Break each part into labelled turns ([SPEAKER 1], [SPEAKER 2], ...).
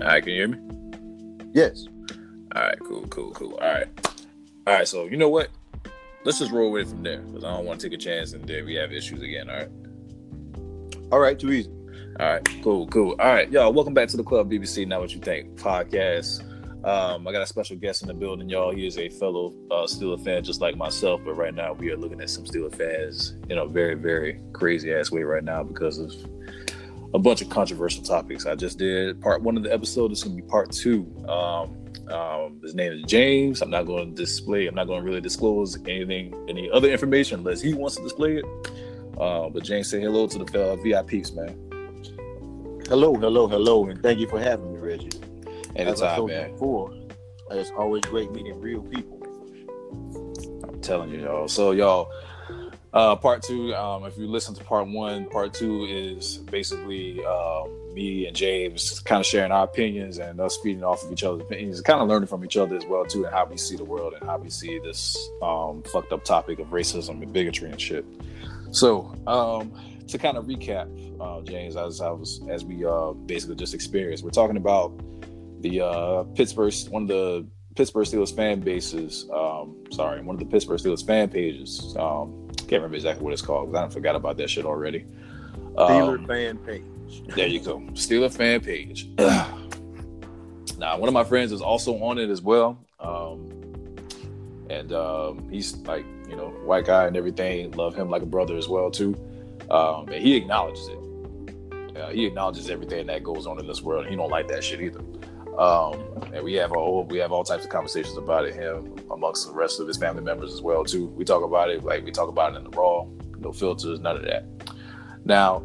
[SPEAKER 1] All right, can you hear me?
[SPEAKER 2] Yes.
[SPEAKER 1] All right, cool, cool, cool. All right, all right. So you know what? Let's just roll with it from there because I don't want to take a chance and then we have issues again. All right.
[SPEAKER 2] All right, too easy.
[SPEAKER 1] All right, cool, cool. All right, y'all. Welcome back to the Club BBC. Now, what you think podcast? Um, I got a special guest in the building, y'all. He is a fellow uh, Steeler fan, just like myself. But right now, we are looking at some Steeler fans in a very, very crazy ass way right now because of a bunch of controversial topics. I just did part one of the episode. It's going to be part two. Um, um, his name is James. I'm not going to display. I'm not going to really disclose anything, any other information unless he wants to display it. Uh, but James, say hello to the uh, VIPs, man.
[SPEAKER 2] Hello, hello, hello, and thank you for having me, Reggie. And as I
[SPEAKER 1] Anytime, man.
[SPEAKER 2] before, it's always great meeting real people.
[SPEAKER 1] I'm telling you, y'all. So, y'all, uh, part two. Um, if you listen to part one, part two is basically um, me and James kind of sharing our opinions and us feeding off of each other's opinions, kind of learning from each other as well too, and how we see the world and how we see this um, fucked up topic of racism and bigotry and shit. So, um, to kind of recap, uh, James, as I was as we uh, basically just experienced, we're talking about the uh, Pittsburgh, one of the Pittsburgh Steelers fan bases. Um, sorry, one of the Pittsburgh Steelers fan pages. Can't remember exactly what it's called because I forgot about that shit already.
[SPEAKER 2] Steeler
[SPEAKER 1] Um,
[SPEAKER 2] fan page.
[SPEAKER 1] there you go, Steeler fan page. now, one of my friends is also on it as well, um, and um, he's like, you know, white guy and everything. Love him like a brother as well too, um, and he acknowledges it. Uh, he acknowledges everything that goes on in this world. He don't like that shit either. Um, and we have all we have all types of conversations about it. Him amongst the rest of his family members as well too. We talk about it like we talk about it in the raw, no filters, none of that. Now,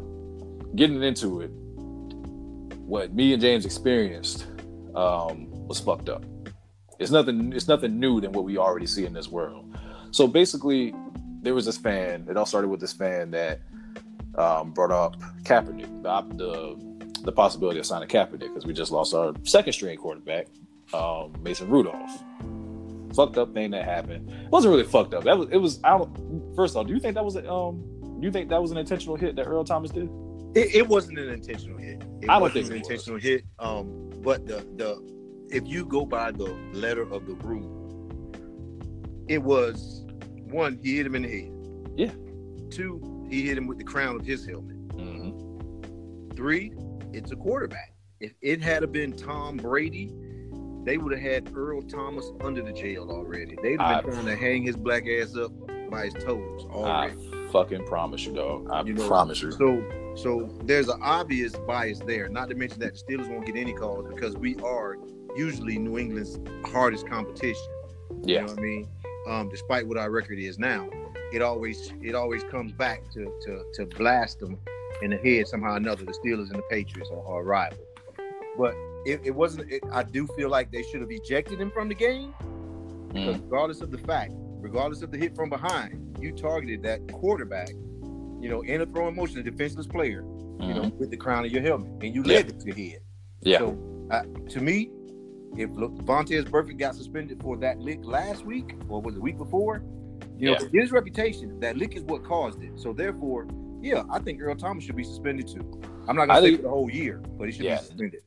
[SPEAKER 1] getting into it, what me and James experienced um, was fucked up. It's nothing. It's nothing new than what we already see in this world. So basically, there was this fan. It all started with this fan that um, brought up Kaepernick, the, the the possibility of signing Kaepernick because we just lost our second string quarterback, um, Mason Rudolph. Fucked up thing that happened. It wasn't really fucked up. That was. It was. I don't, first off, do you think that was a, um? Do you think that was an intentional hit that Earl Thomas did?
[SPEAKER 2] It, it wasn't an intentional hit. It
[SPEAKER 1] I don't think it was.
[SPEAKER 2] An intentional hit. Um, but the the if you go by the letter of the rule, it was one he hit him in the head.
[SPEAKER 1] Yeah.
[SPEAKER 2] Two, he hit him with the crown of his helmet.
[SPEAKER 1] Mm-hmm.
[SPEAKER 2] Three, it's a quarterback. If it had been Tom Brady, they would have had Earl Thomas under the jail already. They'd have been
[SPEAKER 1] I-
[SPEAKER 2] trying to hang his black ass up by his toes already.
[SPEAKER 1] I fucking promise you, dog. I
[SPEAKER 2] You know,
[SPEAKER 1] promise you.
[SPEAKER 2] So, so there's an obvious bias there. Not to mention that the Steelers won't get any calls because we are usually New England's hardest competition. You
[SPEAKER 1] Yeah.
[SPEAKER 2] know what I mean? Um, despite what our record is now, it always it always comes back to to to blast them in the head somehow or another. The Steelers and the Patriots are, are rival, but it, it wasn't. It, I do feel like they should have ejected him from the game,
[SPEAKER 1] Mm.
[SPEAKER 2] regardless of the fact, regardless of the hit from behind, you targeted that quarterback. You know, in a throwing motion, a defenseless player. You know,
[SPEAKER 1] Mhm.
[SPEAKER 2] with the crown of your helmet, and you
[SPEAKER 1] Yeah.
[SPEAKER 2] led it to your head.
[SPEAKER 1] Yeah.
[SPEAKER 2] So, uh, to me, if Vontaze Burfict got suspended for that lick last week, or was it the week before? You know,
[SPEAKER 1] Yeah.
[SPEAKER 2] his reputation, that lick is what caused it. So therefore, yeah, I think Earl Thomas should be suspended too. I'm not gonna say
[SPEAKER 1] think-
[SPEAKER 2] for the whole year, but he should
[SPEAKER 1] Yeah.
[SPEAKER 2] be suspended.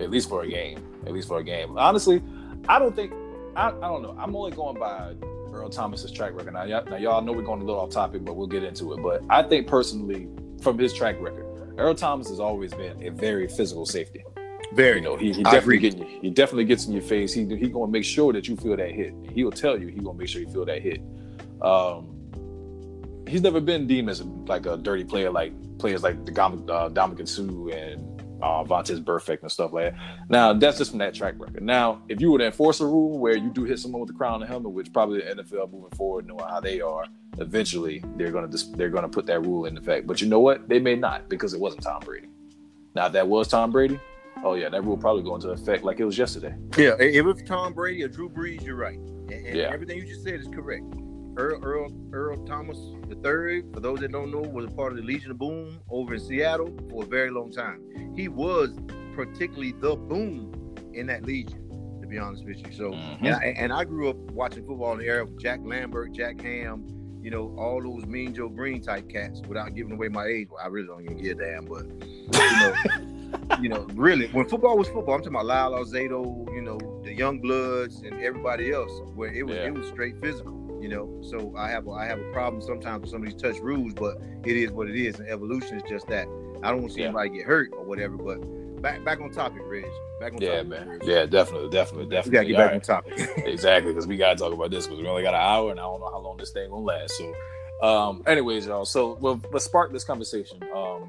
[SPEAKER 1] At least for a game. At least for a game. Honestly, I don't think. I, I don't know. I'm only going by Earl Thomas's track record. Now, y'all, now, y'all know we're going a little off topic, but we'll get into it. But I think personally, from his track record, Earl Thomas has always been a very physical safety.
[SPEAKER 2] Very.
[SPEAKER 1] You know, he, he definitely you, he definitely gets in your face. He he gonna make sure that you feel that hit. He'll tell you he gonna make sure you feel that hit. Um, he's never been deemed as like a dirty player like players like the Dom, uh, Ndamukong Suh and uh, Vontaze Burfict and stuff like that. Now that's just from that track record. Now, if you were to enforce a rule where you do hit someone with the crown and helmet, which probably the NFL moving forward, knowing how they are, eventually they're gonna dis- they're gonna put that rule in effect. But you know what? They may not because it wasn't Tom Brady. Now if that was Tom Brady. Oh yeah, that rule probably go into effect like it was yesterday.
[SPEAKER 2] Yeah, if it's Tom Brady or Drew Brees, you're right. And,
[SPEAKER 1] Yeah.
[SPEAKER 2] everything you just said is correct. Earl, Earl Earl Thomas III, for those that don't know, was a part of the Legion of Boom over in Seattle for a very long time. He was particularly the boom in that Legion, to be honest with you. So,
[SPEAKER 1] Mhm.
[SPEAKER 2] and, I, and I grew up watching football in the era with Jack Lambert, Jack Ham, you know, all those Mean Joe Greene type cats. Without giving away my age, well, I really don't even give a damn, but you know, you know, really, when football was football, I'm talking about Lyle Alzado, you know, the young bloods and everybody else, where it was
[SPEAKER 1] Yeah.
[SPEAKER 2] it was straight physical. You know, so I have a, I have a problem sometimes with some of these touch rules, but it is what it is, and evolution is just that. I don't want to see
[SPEAKER 1] Yeah.
[SPEAKER 2] anybody get hurt or whatever, but back back on topic, Reg. Back on
[SPEAKER 1] Yeah,
[SPEAKER 2] topic.
[SPEAKER 1] man.
[SPEAKER 2] Reg.
[SPEAKER 1] Yeah, definitely, definitely,
[SPEAKER 2] We
[SPEAKER 1] definitely.
[SPEAKER 2] gotta get back
[SPEAKER 1] right.
[SPEAKER 2] on topic.
[SPEAKER 1] exactly because we gotta talk about this because we only got an hour and I don't know how long this thing gonna last. So, um, anyways, y'all. So, well, let's spark this conversation. Um,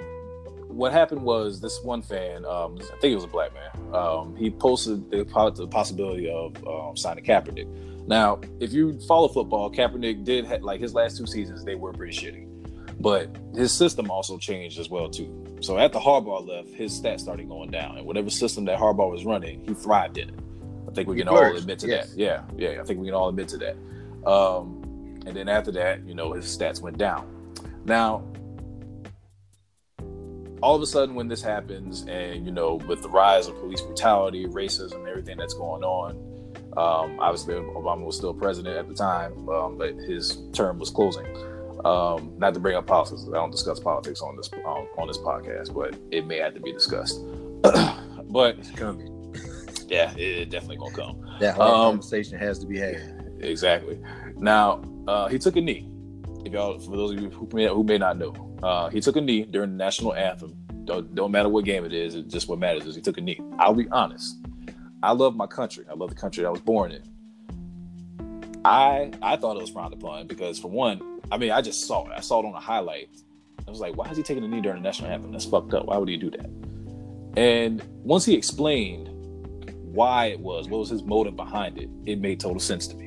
[SPEAKER 1] what happened was this one fan, um, I think it was a black man. Um, he posted the, the possibility of um, signing Kaepernick. Now, if you follow football, Kaepernick did ha- like his last two seasons; they were pretty shitty. But his system also changed as well too. So after Harbaugh left, his stats started going down, and whatever system that Harbaugh was running, he thrived in it. I think we
[SPEAKER 2] He
[SPEAKER 1] can all admit to
[SPEAKER 2] yes.
[SPEAKER 1] that. Yeah, yeah, I think we can all admit to that. Um, and then after that, you know, his stats went down. Now, all of a sudden, when this happens, and you know, with the rise of police brutality, racism, everything that's going on, um, obviously Obama was still president at the time, um, but his term was closing. Um, not to bring up politics, I don't discuss politics on this on, on this podcast, but it may have to be discussed. but
[SPEAKER 2] It's coming.
[SPEAKER 1] yeah, it, it definitely gonna come.
[SPEAKER 2] That hard
[SPEAKER 1] Um,
[SPEAKER 2] conversation has to be had.
[SPEAKER 1] Exactly. Now, uh, he took a knee. If y'all, for those of you who may, who may not know, uh, he took a knee during the national anthem. Don't, don't matter what game it is. It just what matters is he took a knee. I'll be honest. I love my country. I love the country I was born in. I I thought it was frowned upon because for one, I mean, I just saw it. I saw it on a highlight. I was like, why is he taking a knee during the national anthem? That's fucked up. Why would he do that? And once he explained why it was, what was his motive behind it, it made total sense to me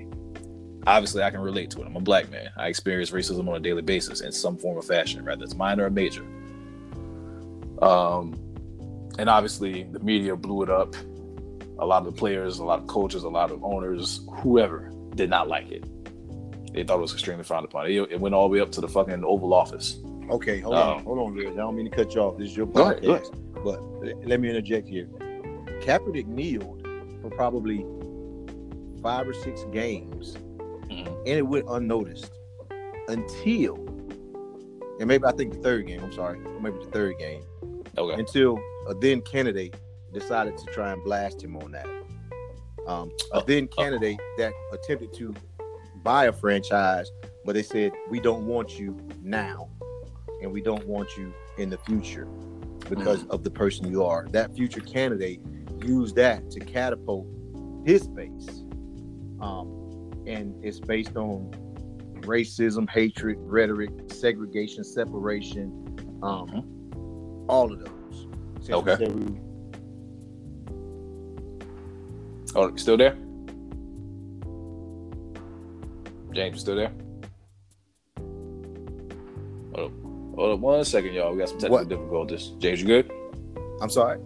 [SPEAKER 1] obviously I can relate to it. I'm a black man. I experience racism on a daily basis in some form or fashion, whether it's minor or major. Um, and obviously the media blew it up. A lot of the players, a lot of coaches, a lot of owners, whoever did not like it. They thought it was extremely frowned upon. It, it went all the way up to the fucking Oval Office.
[SPEAKER 2] Okay, hold
[SPEAKER 1] Uh,
[SPEAKER 2] on, hold on, Reg. I don't mean to cut you off. This is your
[SPEAKER 1] Go ahead,
[SPEAKER 2] podcast,
[SPEAKER 1] go
[SPEAKER 2] but let me interject here. Kaepernick kneeled for probably five or six games,
[SPEAKER 1] Mhm.
[SPEAKER 2] and it went unnoticed until, and maybe I think the third game. I'm sorry, maybe the third game
[SPEAKER 1] Okay.
[SPEAKER 2] until a then candidate decided to try and blast him on that. Um, a
[SPEAKER 1] Oh,
[SPEAKER 2] then
[SPEAKER 1] oh.
[SPEAKER 2] candidate that attempted to buy a franchise, but they said we don't want you now, and we don't want you in the future because
[SPEAKER 1] Mm.
[SPEAKER 2] of the person you are. That future candidate used that to catapult his base, um, and it's based on racism, hatred, rhetoric, segregation, separation, um,
[SPEAKER 1] Mhm.
[SPEAKER 2] all of those. Since
[SPEAKER 1] Okay.
[SPEAKER 2] we-
[SPEAKER 1] Oh, still there? James, still there? Hold up. Hold up one second, y'all. We got some technical
[SPEAKER 2] What?
[SPEAKER 1] difficulties. James, you good?
[SPEAKER 2] I'm sorry.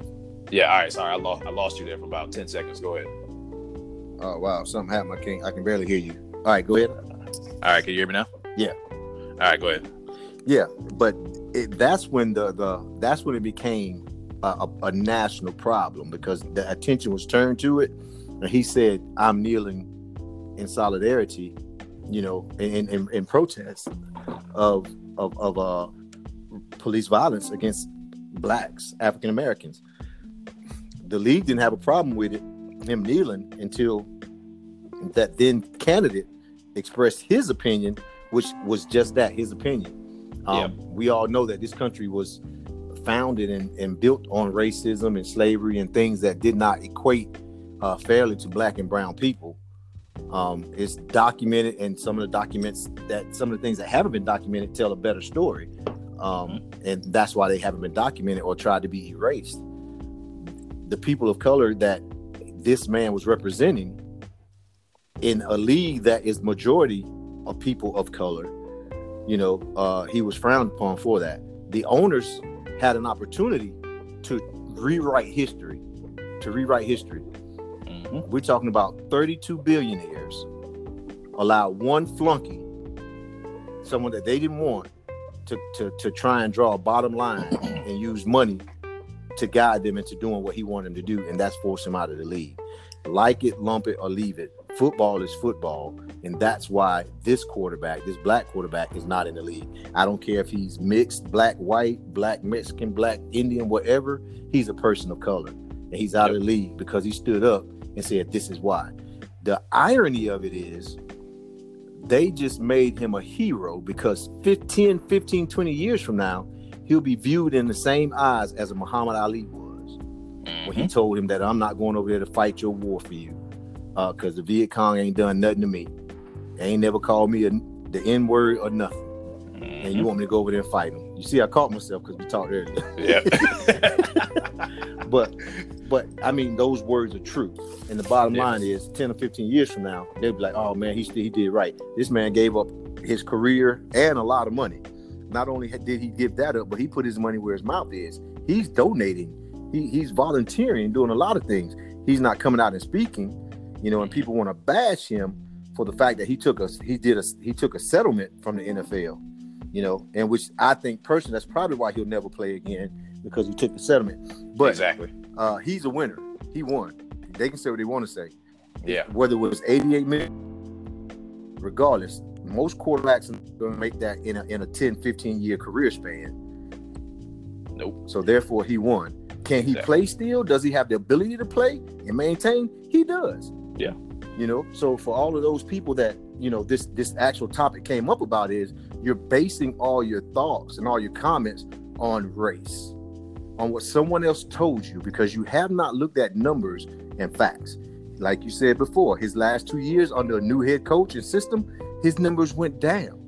[SPEAKER 1] Yeah, all right. Sorry, I lost. I lost you there for about ten seconds. Go ahead.
[SPEAKER 2] Oh wow, something happened. I can't. I can barely hear you. All right, go ahead.
[SPEAKER 1] All right, can you hear me now?
[SPEAKER 2] Yeah.
[SPEAKER 1] All right, go ahead.
[SPEAKER 2] Yeah, but it, that's when the the that's when it became a, a, a national problem because the attention was turned to it, and he said, "I'm kneeling in solidarity," you know, in in, in protest of of of uh, police violence against blacks, African Americans. The league didn't have a problem with it, him kneeling until that then candidate expressed his opinion, which was just that, his opinion. Um. We all know that this country was founded and, and built on racism and slavery and things that did not equate uh, fairly to black and brown people. Um, it's documented, and some of the documents that some of the things that haven't been documented tell a better story, um, and that's why they haven't been documented or tried to be erased. The people of color that this man was representing in a league that is majority of people of color, you know, uh, he was frowned upon for that. The owners had an opportunity to rewrite history, to rewrite history.
[SPEAKER 1] Mhm.
[SPEAKER 2] We're talking about 32 billionaires allow one flunky, someone that they didn't want, to, to, to try and draw a bottom line and use money to guide them into doing what he wanted them to do, and that's force him out of the league. Like it, lump it, or leave it. Football is football, and that's why this quarterback, this black quarterback, is not in the league. I don't care if he's mixed, black, white, black, Mexican, black, Indian, whatever. He's a person of color, and he's out of the league because he stood up and said, "This is why." The irony of it is, they just made him a hero because 15, 15, 20 years from now, he'll be viewed in the same eyes as a Muhammad Ali was mm-hmm. when he mm-hmm. told him that I'm not going over there to fight your war for you because uh, the Viet Cong ain't done nothing to me. They ain't never called me a, the N word or nothing. Mm-hmm. And you mm-hmm. want me to go over there and fight them. You see, I caught myself because we talked earlier. Yeah. but but I mean, those words are true. And the bottom yeah. line is 10 or 15 years from now, they'll be like, oh man, he, he did right. This man gave up his career and a lot of money. Not only did he give that up, but he put his money where his mouth is. He's donating. He, he's volunteering, doing a lot of things. He's not coming out and speaking, you know, and people want to bash him for the fact that he took a he did a he took a settlement from the NFL, you know, and which I think personally that's probably why he'll never play again because he took the settlement. But
[SPEAKER 1] exactly,
[SPEAKER 2] uh, he's a winner. He won. They can say what they want to say.
[SPEAKER 1] Yeah.
[SPEAKER 2] Whether it was 88 million, regardless, most quarterbacks are going to make that in a, in a 10, 15 year career span.
[SPEAKER 1] Nope.
[SPEAKER 2] So therefore, he won. Can he exactly. play still? Does he have the ability to play and maintain? He does.
[SPEAKER 1] Yeah.
[SPEAKER 2] You know, so for all of those people that you know this this actual topic came up about is you're basing all your thoughts and all your comments on race, on what someone else told you because you have not looked at numbers and facts. Like you said before, his last two years under a new head coach and system, his numbers went down.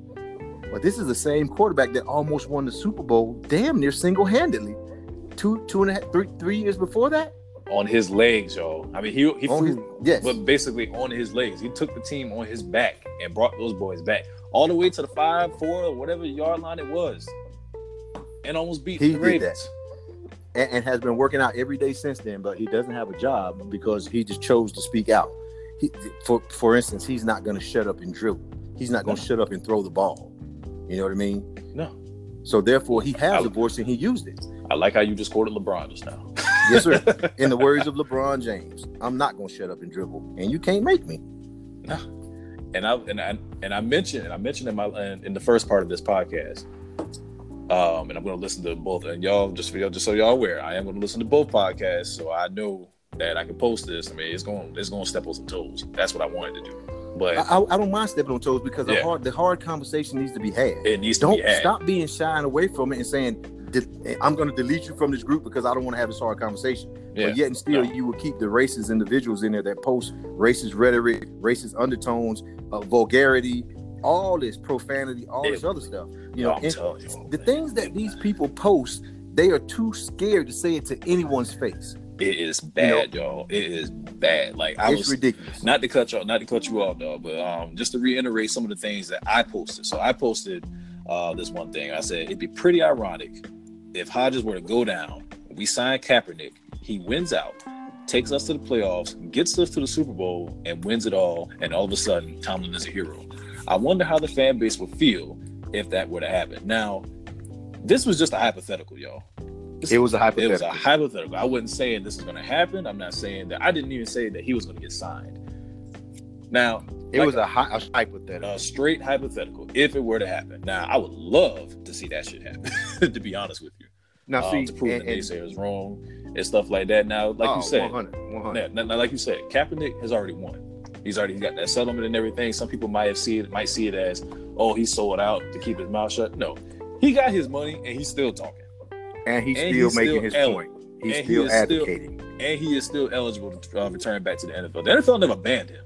[SPEAKER 2] But this is the same quarterback that almost won the Super Bowl damn near single handedly. Two, two and a half, three, three years before that.
[SPEAKER 1] On his legs, y'all. I mean, he he
[SPEAKER 2] on
[SPEAKER 1] flew,
[SPEAKER 2] his, yes.
[SPEAKER 1] but basically on his legs. He took the team on his back and brought those boys back all the way to the five, four, or whatever yard line it was, and almost beat
[SPEAKER 2] he
[SPEAKER 1] the Ravens
[SPEAKER 2] and, and, has been working out every day since then. But he doesn't have a job because he just chose to speak out. He, for for instance, he's not going to shut up and drill. He's not going to no. shut up and throw the ball. You know what I mean?
[SPEAKER 1] No.
[SPEAKER 2] So therefore, he has I, a voice and he used it.
[SPEAKER 1] I like how you just quoted LeBron just now.
[SPEAKER 2] yes, sir. In the words of LeBron James, I'm not going to shut up and dribble, and you can't make me.
[SPEAKER 1] No. And I and I and I mentioned and I mentioned in my in, in the first part of this podcast um, and I'm going to listen to both. And y'all, just for y'all, just so y'all aware, I am going to listen to both podcasts, so I know that I can post this. I mean, it's going, it's going to step on some toes. That's what I wanted to do. But
[SPEAKER 2] I, I don't mind stepping on toes because yeah. the hard, the hard conversation needs to be had.
[SPEAKER 1] It needs
[SPEAKER 2] don't
[SPEAKER 1] to be had.
[SPEAKER 2] stop being shy and away from it and saying, I'm going to delete you from this group because I don't want to have this hard conversation. Yeah. But yet and still, you will keep the racist individuals in there that post racist rhetoric, racist undertones, uh, vulgarity, all this profanity, all this other stuff. You know, you, the things that these people post, they are too scared to say it to anyone's face.
[SPEAKER 1] It is bad, you know? y'all. It is bad. Like I
[SPEAKER 2] it's
[SPEAKER 1] was
[SPEAKER 2] ridiculous.
[SPEAKER 1] Not to cut you, not to cut you off, though, but um, just to reiterate some of the things that I posted. So I posted uh, this one thing. I said it'd be pretty ironic if Hodges were to go down. We sign Kaepernick. He wins out, takes us to the playoffs, gets us to the Super Bowl, and wins it all. And all of a sudden, Tomlin is a hero. I wonder how the fan base would feel if that were to happen. Now, this was just a hypothetical, y'all.
[SPEAKER 2] This, it was a hypothetical.
[SPEAKER 1] It was a hypothetical. I wasn't saying this is going to happen. I'm not saying that. I didn't even say that he was going to get signed. Now,
[SPEAKER 2] it like was a, a, hypothetical,
[SPEAKER 1] a straight hypothetical. If it were to happen, now I would love to see that shit happen. to be honest with you,
[SPEAKER 2] now um, see,
[SPEAKER 1] to prove and, the naysayers wrong and stuff like that. Now, like oh, you said, 100, 100. Now, now, like you said, Kaepernick has already won. He's already got that settlement and everything. Some people might have seen it, might see it as, oh, he sold out to keep his mouth shut. No, he got his money and he's still talking.
[SPEAKER 2] And he's and still he's making still his point. He's and still he advocating.
[SPEAKER 1] Still, and he is still eligible to uh, return back to the NFL. The NFL never banned him.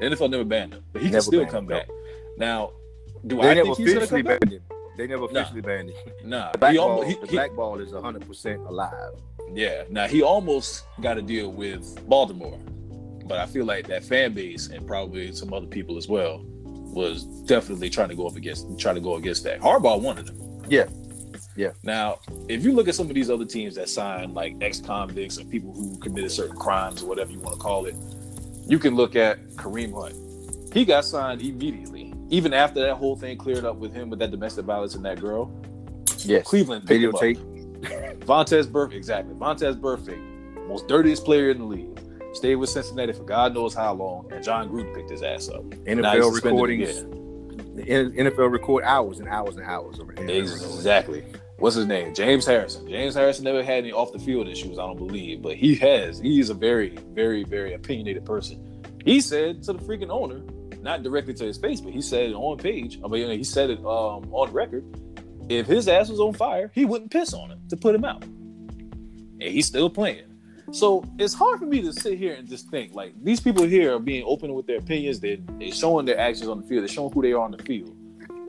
[SPEAKER 1] The NFL never banned him, but he never can still come him, back. No. Now, do they I think he's going to come back? Him.
[SPEAKER 2] They never officially nah. banned him.
[SPEAKER 1] Nah,
[SPEAKER 2] the black, ball, he, the he, black ball is 100% alive.
[SPEAKER 1] Yeah. Now, he almost got to deal with Baltimore but I feel like that fan base and probably some other people as well was definitely trying to go up against trying to go against that. Harbaugh wanted them.
[SPEAKER 2] Yeah. Yeah.
[SPEAKER 1] Now, if you look at some of these other teams that signed like ex-convicts or people who committed certain crimes or whatever you want to call it, you can look at Kareem Hunt. He got signed immediately, even after that whole thing cleared up with him with that domestic violence and that girl.
[SPEAKER 2] Yes.
[SPEAKER 1] Cleveland videotape. Vontaze Burfict, exactly. Vontaze Burfict, most dirtiest player in the league Stayed with Cincinnati for God knows how long, and Jon Gruden picked his ass up.
[SPEAKER 2] NFL recordings, NFL record hours and hours and hours.
[SPEAKER 1] Over Exactly. What's his name? James Harrison. James Harrison never had any off the field issues, I don't believe, but he has. He's a very, very, very opinionated person. He said to the freaking owner, not directly to his face, but he said it on page. I mean, he said it um, on record. If his ass was on fire, he wouldn't piss on it to put him out, and he's still playing. So it's hard for me to sit here and just think like these people here are being open with their opinions. They're, they're showing their actions on the field. They're showing who they are on the field.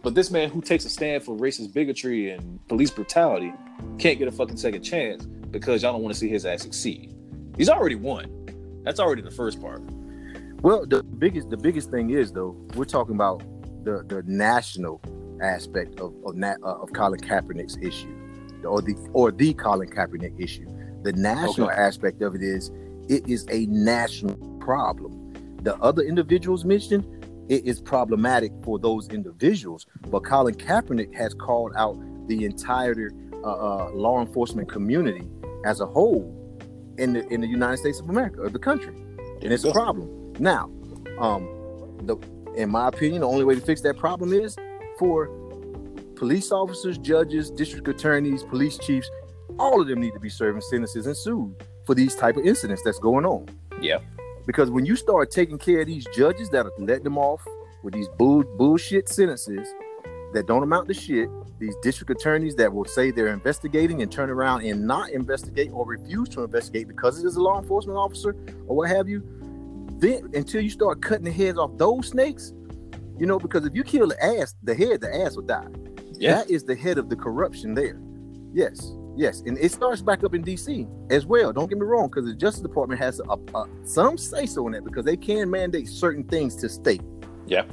[SPEAKER 1] But this man who takes a stand for racist bigotry and police brutality can't get a fucking second chance because y'all don't want to see his ass succeed. He's already won. That's already the first part.
[SPEAKER 2] Well, the biggest the biggest thing is though we're talking about the the national aspect of of, uh, of Colin Kaepernick's issue, or the or the Colin Kaepernick issue. The national okay. aspect of it is it is a national problem. The other individuals mentioned, it is problematic for those individuals. But Colin Kaepernick has called out the entire uh, uh, law enforcement community as a whole in the in the United States of America or the country, and it's a problem. Now, um, the in my opinion, the only way to fix that problem is for police officers, judges, district attorneys, police chiefs all of them need to be serving sentences and sued for these type of incidents that's going on.
[SPEAKER 1] Yeah.
[SPEAKER 2] Because when you start taking care of these judges that are letting them off with these bull, bullshit sentences that don't amount to shit, these district attorneys that will say they're investigating and turn around and not investigate or refuse to investigate because it is a law enforcement officer or what have you, then until you start cutting the heads off those snakes, you know, because if you kill the ass, the head, the ass will die. Yeah. That is the head of the corruption there. Yes. Yes, and it starts back up in D.C. as well. Don't get me wrong, because the Justice Department has a, a, some say so in that because they can mandate certain things to state.
[SPEAKER 1] Yeah,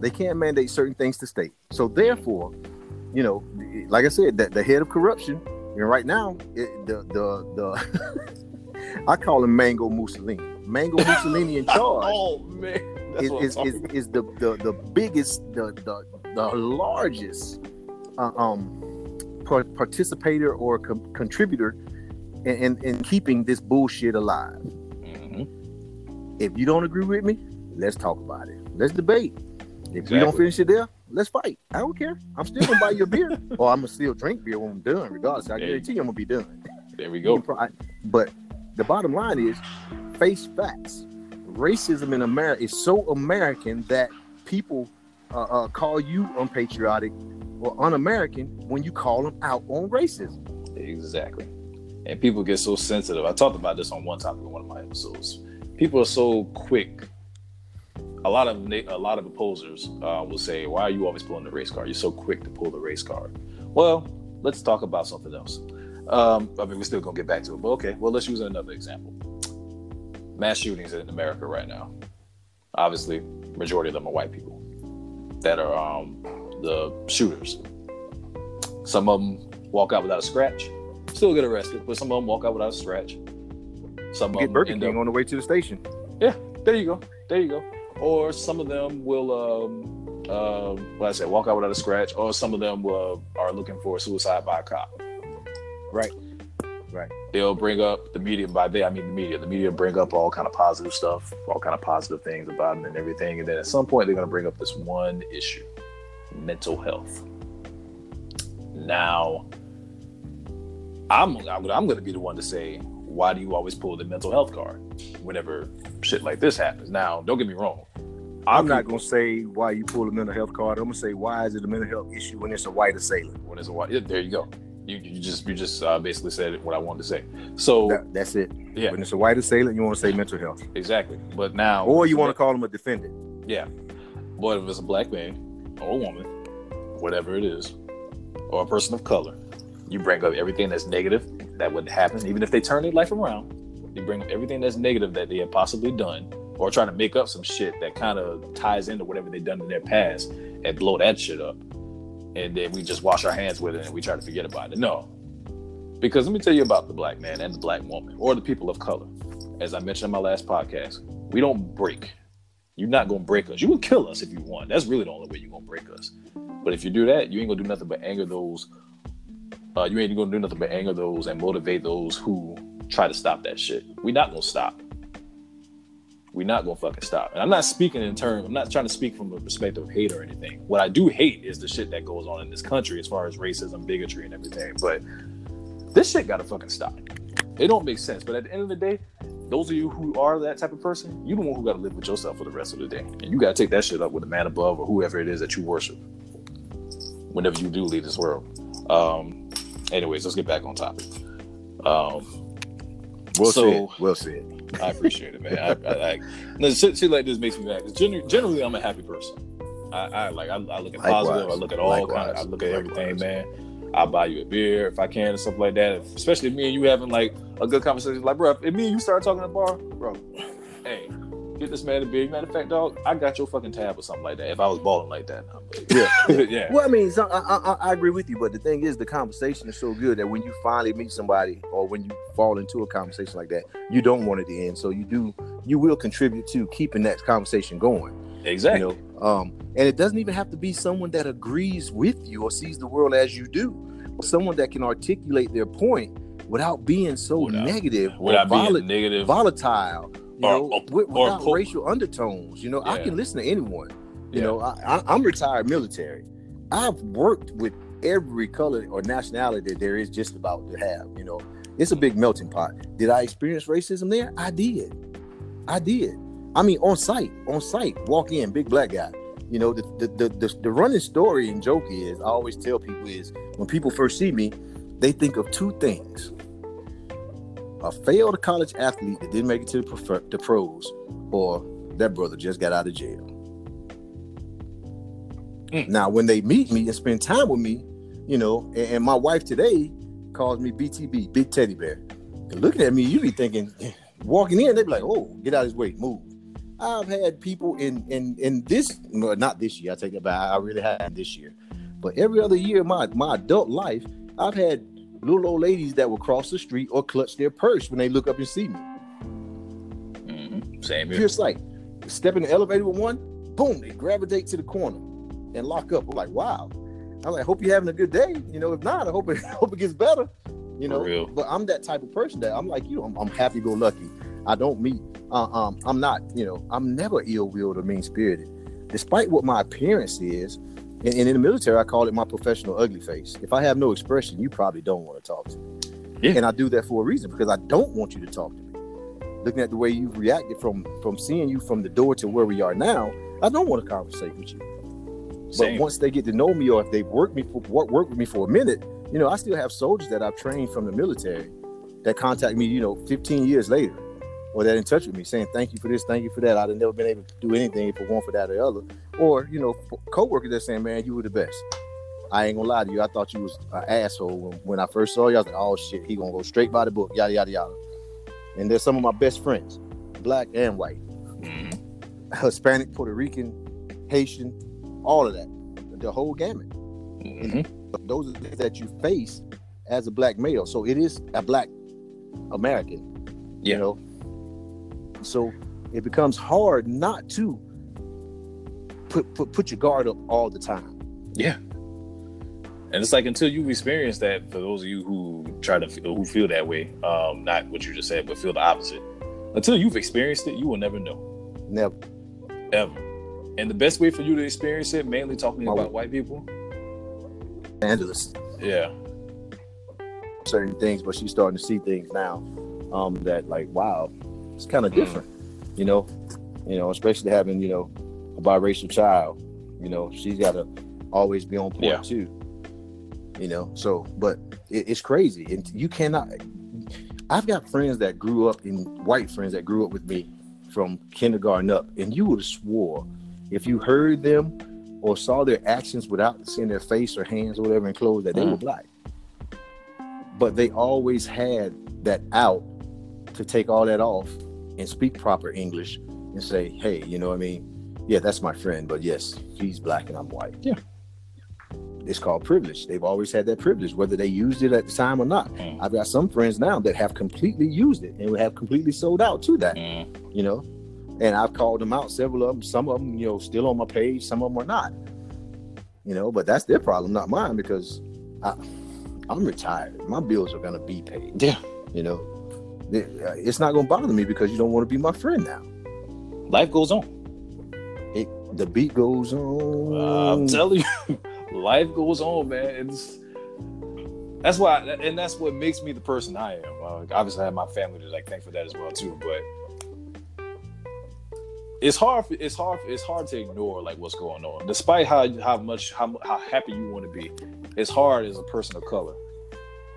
[SPEAKER 2] they can mandate certain things to state. So therefore, you know, like I said, that the head of corruption, and right now, it, the the the I call him Mango Mussolini. Mango Mussolini in charge.
[SPEAKER 1] oh man,
[SPEAKER 2] is is, is, is, the, the the biggest, the the the largest. Uh, um participator or contributor in, in, in, keeping this bullshit alive. Mm-hmm. If you don't agree with me, let's talk about it. Let's debate. If exactly. we don't finish it there, let's fight. I don't care. I'm still gonna buy you a beer, or I'm gonna still drink beer when I'm done. Regardless, I guarantee you I'm gonna be done.
[SPEAKER 1] There we go.
[SPEAKER 2] But the bottom line is, face facts. Racism in America is so American that people uh, uh, call you unpatriotic or un-American when you call them out on racism.
[SPEAKER 1] Exactly. And people get so sensitive. I talked about this on one topic in one of my episodes. People are so quick. A lot of a lot of opposers uh, will say, "Why are you always pulling the race card? You're so quick to pull the race card." Well, let's talk about something else. Um, I mean, we're still gonna get back to it, but okay. Well, let's use another example. Mass shootings in America right now. Obviously, majority of them are white people that are um, the shooters. Some of them walk out without a scratch, still get arrested, but some of them walk out without a scratch.
[SPEAKER 2] Some get of them Burger King up, on the way to the station.
[SPEAKER 1] Yeah, there you go, there you go. Or some of them will, um, uh, what I say, walk out without a scratch, or some of them will, are looking for a suicide by a cop.
[SPEAKER 2] Right. Right.
[SPEAKER 1] They'll bring up the media. By they, I mean the media. The media bring up all kind of positive stuff, all kind of positive things about him and everything. And then at some point, they're going to bring up this one issue mental health. Now, I'm I'm going to be the one to say, why do you always pull the mental health card whenever shit like this happens? Now, don't get me wrong.
[SPEAKER 2] I'm not going to say why you pull a mental health card. I'm going to say why is it a mental health issue when it's a white assailant?
[SPEAKER 1] When it's a white, there you go. You, you just you just uh, basically said what I wanted to say. So
[SPEAKER 2] that, that's it. Yeah. When it's a white assailant, you want to say mental health.
[SPEAKER 1] Exactly. But now,
[SPEAKER 2] or you want to call him a defendant.
[SPEAKER 1] Yeah. But if it's a black man or a woman, whatever it is, or a person of color, you bring up everything that's negative that would happen, even if they turn their life around. You bring up everything that's negative that they have possibly done, or trying to make up some shit that kind of ties into whatever they've done in their past and blow that shit up. And then we just wash our hands with it and we try to forget about it. No. Because let me tell you about the black man and the black woman, or the people of color. As I mentioned in my last podcast, we don't break you're not gonna break us. You will kill us if you want. That's really the only way you're gonna break us. But if you do that, you ain't gonna do nothing but anger those. Uh, you ain't gonna do nothing but anger those and motivate those who try to stop that shit. We're not gonna stop. We're not gonna fucking stop. And I'm not speaking in terms. I'm not trying to speak from the perspective of hate or anything. What I do hate is the shit that goes on in this country as far as racism, bigotry, and everything. But this shit gotta fucking stop. It don't make sense. But at the end of the day, those of you who are that type of person, you the one who got to live with yourself for the rest of the day, and you got to take that shit up with the man above or whoever it is that you worship. Whenever you do leave this world. Um, anyways, let's get back on topic. Um,
[SPEAKER 2] Well
[SPEAKER 1] So-
[SPEAKER 2] said. Well said.
[SPEAKER 1] I appreciate it, man. I, I, I, no, shit, shit like this makes me mad. Generally, generally, I'm a happy person. I, I like I, I look at
[SPEAKER 2] Likewise.
[SPEAKER 1] positive. I look at all
[SPEAKER 2] Likewise.
[SPEAKER 1] kind. I look at everything, man. I'll buy you a beer if I can and stuff like that. Especially if me and you having like a good conversation. Like, bro, if me and you start talking at the bar, bro, hey, get this man a beer. Matter of fact, dog, I got your fucking tab or something like that. If I was balling like that,
[SPEAKER 2] Yeah.
[SPEAKER 1] yeah,
[SPEAKER 2] Well, I mean, so, I, I, I agree with you, but the thing is, the conversation is so good that when you finally meet somebody, or when you fall into a conversation like that, you don't want it to end. So you do, you will contribute to keeping that conversation going.
[SPEAKER 1] exactly.
[SPEAKER 2] You know, um, and it doesn't even have to be someone that agrees with you or sees the world as you do, or someone that can articulate their point without being so
[SPEAKER 1] Without-
[SPEAKER 2] negative or
[SPEAKER 1] being
[SPEAKER 2] vol-
[SPEAKER 1] negative,
[SPEAKER 2] volatile. You
[SPEAKER 1] Or-
[SPEAKER 2] know,
[SPEAKER 1] or-
[SPEAKER 2] with,
[SPEAKER 1] or
[SPEAKER 2] without racial undertones. You know, I can listen to anyone. You
[SPEAKER 1] Yeah.
[SPEAKER 2] know, I, I'm retired military. I've worked with every color or nationality that there is just about to have. You know, it's a big melting pot. Did I experience racism there? I did. I did. I mean, on site, on site, walk in, big black guy. You know, the the, the the the running story and joke is I always tell people is when people first see me, they think of two things: a failed college athlete that didn't make it to the, prefer- the pros, or that brother just got out of jail.
[SPEAKER 1] Mm.
[SPEAKER 2] Now, when they meet me and spend time with me, you know, and, and my wife today calls me BTB, Big Teddy Bear. And looking at me, you be thinking, walking in, they be like, "Oh, get out of his way, move." I've had people in in in this, well, not this year. I take it back. I really had this year, but every other year, of my my adult life, I've had little old ladies that will cross the street or clutch their purse when they look up and see me.
[SPEAKER 1] Mhm. same here.
[SPEAKER 2] Pure sight. Step in the elevator with one, boom, they gravitate to the corner and lock up. I'm like, wow. I'm like, hope you're having a good day. You know, if not, I hope it hope it gets better. You know,
[SPEAKER 1] real.
[SPEAKER 2] but I'm that type of person that I'm like you. I'm, I'm happy go lucky. I don't meet. Uh, um, I'm not. You know, I'm never ill willed or mean spirited, despite what my appearance is. And, and in the military, I call it my professional ugly face. If I have no expression, you probably don't want to talk to me.
[SPEAKER 1] Yeah.
[SPEAKER 2] And I do that for a reason because I don't want you to talk to me. Looking at the way you've reacted from from seeing you from the door to where we are now, I don't want to conversate with you.
[SPEAKER 1] Same.
[SPEAKER 2] But once they get to know me, or if they've worked me for work, work with me for a minute, you know, I still have soldiers that I've trained from the military that contact me, you know, 15 years later, or that in touch with me saying thank you for this, thank you for that. I'd have never been able to do anything for one for that or the other. Or you know, coworkers that saying, man, you were the best. I ain't gonna lie to you. I thought you was an asshole when, when I first saw you. I was like, oh shit, he gonna go straight by the book, yada yada yada. And they're some of my best friends, black and white.
[SPEAKER 1] Mhm.
[SPEAKER 2] Hispanic, Puerto Rican, Haitian, all of that, the whole gamut.
[SPEAKER 1] Mhm.
[SPEAKER 2] Those are the things that you face as a black male. So it is a black American,
[SPEAKER 1] Yeah.
[SPEAKER 2] you know. So it becomes hard not to put put, put your guard up all the time.
[SPEAKER 1] Yeah. And it's like until you've experienced that, for those of you who try to feel, who feel that way, um, not what you just said, but feel the opposite. Until you've experienced it, you will never know,
[SPEAKER 2] Never.
[SPEAKER 1] ever. And the best way for you to experience it, mainly talking
[SPEAKER 2] My-
[SPEAKER 1] about white people,
[SPEAKER 2] Angeles
[SPEAKER 1] yeah,
[SPEAKER 2] certain things, but she's starting to see things now um, that like, wow, it's kind of
[SPEAKER 1] Mm.
[SPEAKER 2] different, you know. You know, especially having you know a biracial child. You know, she's got to always be on point
[SPEAKER 1] Yeah.
[SPEAKER 2] too. You know, so but it, it's crazy, and you cannot. I've got friends that grew up in white friends that grew up with me from kindergarten up, and you would have swore if you heard them or saw their actions without seeing their face or hands or whatever in clothes that they were
[SPEAKER 1] Mm.
[SPEAKER 2] black. But they always had that out to take all that off and speak proper English and say, hey, you know what I mean? Yeah, that's my friend, but yes, he's black and I'm white.
[SPEAKER 1] Yeah.
[SPEAKER 2] It's called privilege. They've always had that privilege, whether they used it at the time or not.
[SPEAKER 1] Mm.
[SPEAKER 2] I've got some friends now that have completely used it and have completely sold out to that,
[SPEAKER 1] Mm.
[SPEAKER 2] you know. And I've called them out, several of them. Some of them, you know, still on my page. Some of them are not. You know, but that's their problem, not mine, because I, I'm retired. My bills are gonna be paid.
[SPEAKER 1] Yeah.
[SPEAKER 2] You know, it's not gonna bother me because you don't want to be my friend now.
[SPEAKER 1] life goes on.
[SPEAKER 2] The beat goes on.
[SPEAKER 1] Uh, I'm telling you, life goes on, man. It's that's why, and that's what makes me the person I am. Uh, obviously, I have my family to like thank for that as well too. But it's hard. It's hard. It's hard to ignore like what's going on, despite how how much how how happy you want to be. It's hard as a person of color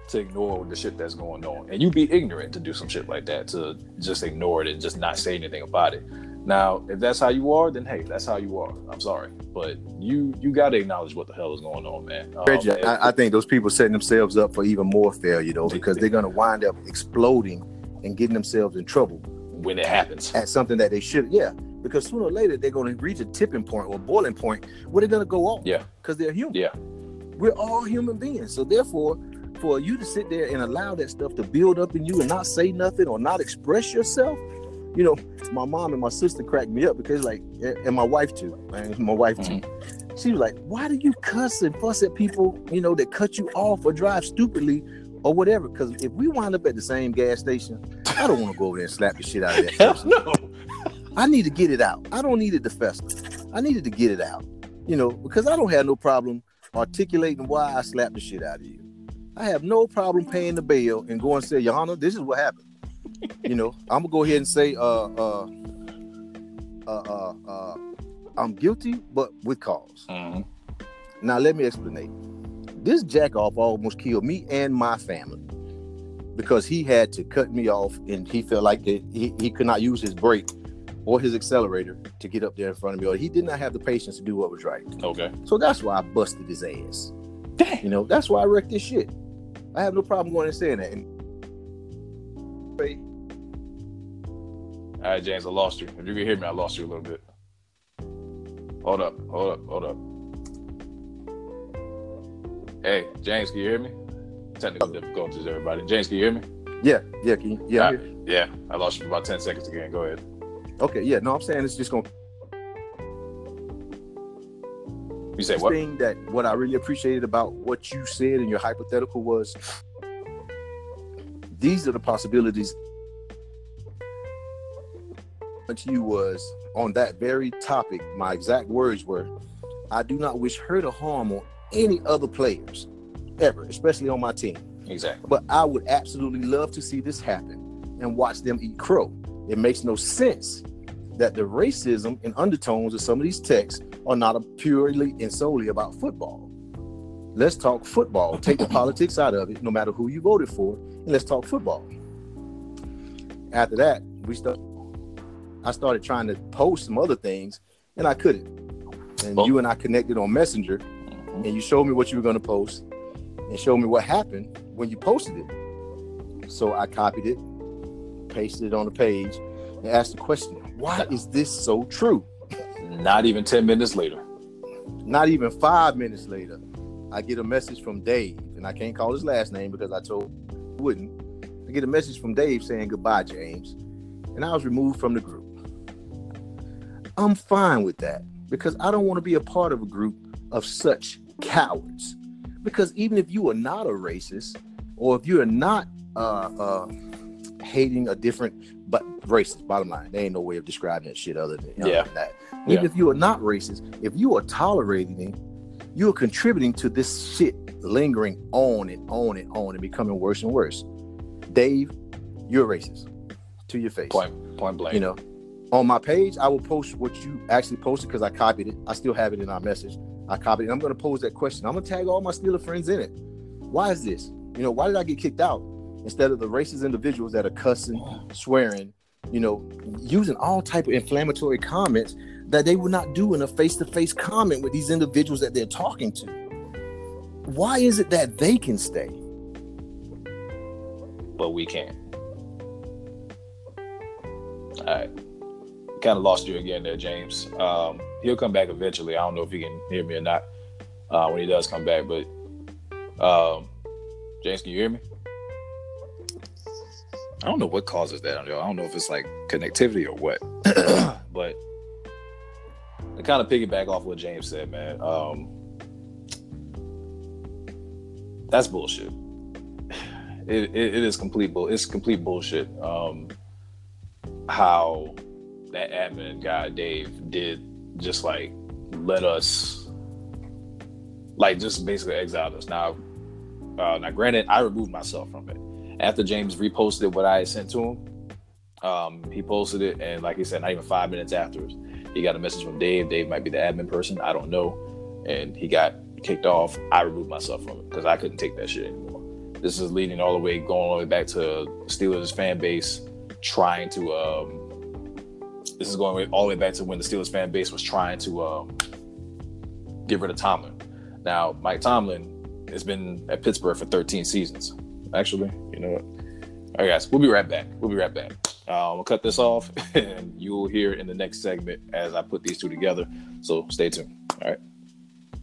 [SPEAKER 1] to ignore the shit that's going on, and you be ignorant to do some shit like that to just ignore it and just not say anything about it. Now, if that's how you are, then hey, that's how you are. I'm sorry, but you you got to acknowledge what the hell is going on, man. Um,
[SPEAKER 2] Reggie, I, I, think those people setting themselves up for even more failure though, because they're gonna wind up exploding and getting themselves in trouble
[SPEAKER 1] when it happens
[SPEAKER 2] at something that they should. Yeah, because sooner or later they're gonna reach a tipping point or boiling point where they're gonna go off.
[SPEAKER 1] Yeah,
[SPEAKER 2] because they're human.
[SPEAKER 1] Yeah,
[SPEAKER 2] we're all human beings. So therefore, for you to sit there and allow that stuff to build up in you and not say nothing or not express yourself you know, my mom and my sister cracked me up because like, and my wife too, and my wife too. Mm-hmm. She was like, "Why do you cuss and fuss at people, you know, that cut you off or drive stupidly or whatever?" Because if we wind up at the same gas station, I don't want to go over there and slap the shit out of that person.
[SPEAKER 1] no.
[SPEAKER 2] I need to get it out. I don't need it to fester. I needed to get it out, you know, because I don't have no problem articulating why I slapped the shit out of you. I have no problem paying the bail and going and say, Your Honor, this is what happened you know, I'm gonna go ahead and say, uh, uh, uh, uh, uh I'm guilty, but with because
[SPEAKER 1] mm-hmm.
[SPEAKER 2] Now let me explain. This jack off almost killed me and my family because he had to cut me off, and he felt like it, he he could not use his brake or his accelerator to get up there in front of me, or he did not have the patience to do what was right.
[SPEAKER 1] Okay.
[SPEAKER 2] So that's why I busted his ass.
[SPEAKER 1] Dang.
[SPEAKER 2] You know, that's why I wrecked this shit. I have no problem going and saying that. And
[SPEAKER 1] all right, James, I lost you. If you can hear me, I lost you a little bit. Hold up, hold up, hold up. Hey, James, can you hear me? Technical difficulties, everybody. James, can you hear me?
[SPEAKER 2] Yeah, yeah, can you? Yeah,
[SPEAKER 1] yeah. I lost you for about ten seconds again. Go ahead.
[SPEAKER 2] Okay, yeah. No, I'm saying it's just gonna.
[SPEAKER 1] You say what?
[SPEAKER 2] Thing that what I really appreciated about what you said in your hypothetical was these are the possibilities to you was on that very topic, my exact words were, I do not wish hurt or harm on any other players ever, especially on my team.
[SPEAKER 1] Exactly.
[SPEAKER 2] But I would absolutely love to see this happen and watch them eat crow. It makes no sense that the racism and undertones of some of these texts are not purely and solely about football. Let's talk football. Take the politics out of it, no matter who you voted for, and let's talk football. After that, we start I started trying to post some other things and I couldn't. And oh. you and I connected on Messenger mm-hmm. and you showed me what you were going to post and showed me what happened when you posted it. So I copied it, pasted it on the page, and asked the question, why is this so true?
[SPEAKER 1] Not even 10 minutes later.
[SPEAKER 2] Not even five minutes later, I get a message from Dave, and I can't call his last name because I told wouldn't. I get a message from Dave saying goodbye, James, and I was removed from the group. I'm fine with that because I don't want to be a part of a group of such cowards. Because even if you are not a racist, or if you are not uh, uh, hating a different but racist, bottom line, there ain't no way of describing that shit other than,
[SPEAKER 1] yeah.
[SPEAKER 2] than that. Even yeah. if you are not racist, if you are tolerating it, you are contributing to this shit lingering on and on and on and becoming worse and worse. Dave, you're racist to your face.
[SPEAKER 1] Point, point blank.
[SPEAKER 2] You know, on my page, I will post what you actually posted because I copied it. I still have it in our message. I copied it. I'm going to pose that question. I'm going to tag all my Steeler friends in it. Why is this? You know, why did I get kicked out instead of the racist individuals that are cussing, swearing, you know, using all type of inflammatory comments that they would not do in a face-to-face comment with these individuals that they're talking to? Why is it that they can stay?
[SPEAKER 1] But we can't. All right kind of lost you again there, James. Um, he'll come back eventually. I don't know if he can hear me or not uh, when he does come back. But um, James, can you hear me? I don't know what causes that. I don't know if it's like connectivity or what. but to kind of piggyback off what James said, man, um, that's bullshit. It, it, it is complete bull. It's complete bullshit. Um, how that admin guy Dave did just like let us like just basically exiled us. Now, uh, now granted, I removed myself from it after James reposted what I had sent to him. Um, he posted it, and like he said, not even five minutes afterwards, he got a message from Dave. Dave might be the admin person, I don't know, and he got kicked off. I removed myself from it because I couldn't take that shit anymore. This is leading all the way, going all the way back to Steelers fan base trying to. Um, this is going all the way back to when the Steelers fan base was trying to um, get rid of Tomlin. Now, Mike Tomlin has been at Pittsburgh for 13 seasons. Actually, you know what? All right, guys, we'll be right back. We'll be right back. Uh, we'll cut this off, and you will hear in the next segment as I put these two together. So stay tuned. All right.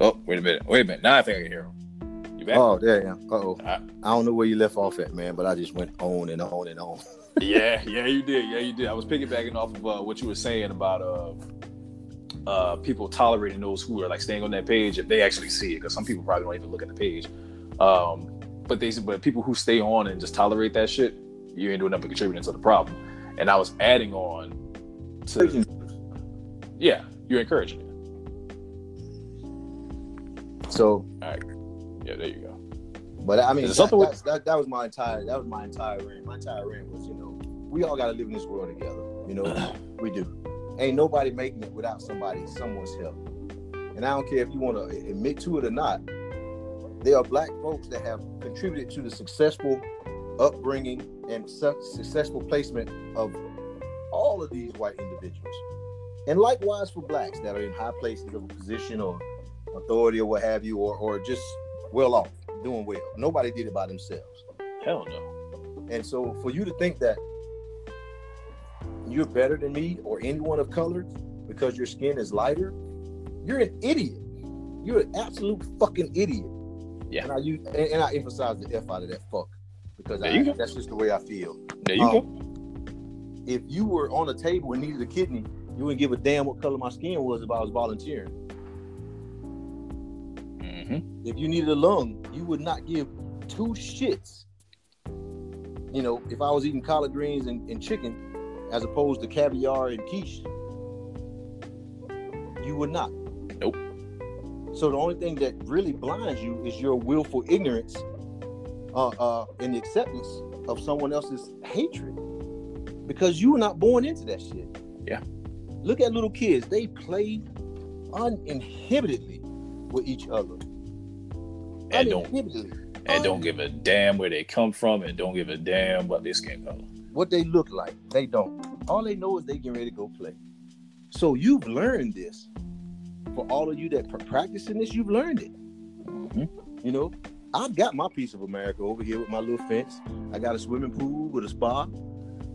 [SPEAKER 1] Oh, wait a minute. Wait a minute. Now I think I can hear him. You back?
[SPEAKER 2] Oh, there you Uh oh. I don't know where you left off at, man, but I just went on and on and on.
[SPEAKER 1] yeah, yeah, you did. Yeah, you did. I was piggybacking off of uh, what you were saying about uh, uh, people tolerating those who are like staying on that page if they actually see it, because some people probably don't even look at the page. Um, but they, but people who stay on and just tolerate that shit, you ain't doing nothing but contributing to the problem. And I was adding on to, yeah, you're encouraging it.
[SPEAKER 2] So,
[SPEAKER 1] all right, yeah, there you go.
[SPEAKER 2] But I mean, that, with- that, that, was my entire that was my entire rant. My entire rant was, you know, we all got to live in this world together. You know, we do. Ain't nobody making it without somebody, someone's help. And I don't care if you want to admit to it or not. There are black folks that have contributed to the successful upbringing and su- successful placement of all of these white individuals. And likewise for blacks that are in high places of position or authority or what have you, or, or just well off doing well. Nobody did it by themselves.
[SPEAKER 1] Hell no.
[SPEAKER 2] And so for you to think that you're better than me or anyone of color because your skin is lighter, you're an idiot. You're an absolute fucking idiot.
[SPEAKER 1] Yeah.
[SPEAKER 2] And I use and, and I emphasize the F out of that fuck because I, that's just the way I feel.
[SPEAKER 1] There you um,
[SPEAKER 2] go. If you were on a table and needed a kidney, you wouldn't give a damn what color my skin was if I was volunteering. Mm-hmm. If you needed a lung, you would not give two shits. You know, if I was eating collard greens and, and chicken as opposed to caviar and quiche, you would not.
[SPEAKER 1] Nope.
[SPEAKER 2] So the only thing that really blinds you is your willful ignorance uh, uh, and the acceptance of someone else's hatred because you were not born into that shit.
[SPEAKER 1] Yeah.
[SPEAKER 2] Look at little kids; they play uninhibitedly with each other
[SPEAKER 1] and don't and don't give a damn where they come from and don't give a damn what their skin color.
[SPEAKER 2] What they look like, they don't. All they know is they get ready to go play. So you've learned this. For all of you that are practicing this, you've learned it. Mm-hmm. You know, I've got my piece of America over here with my little fence. I got a swimming pool with a spa.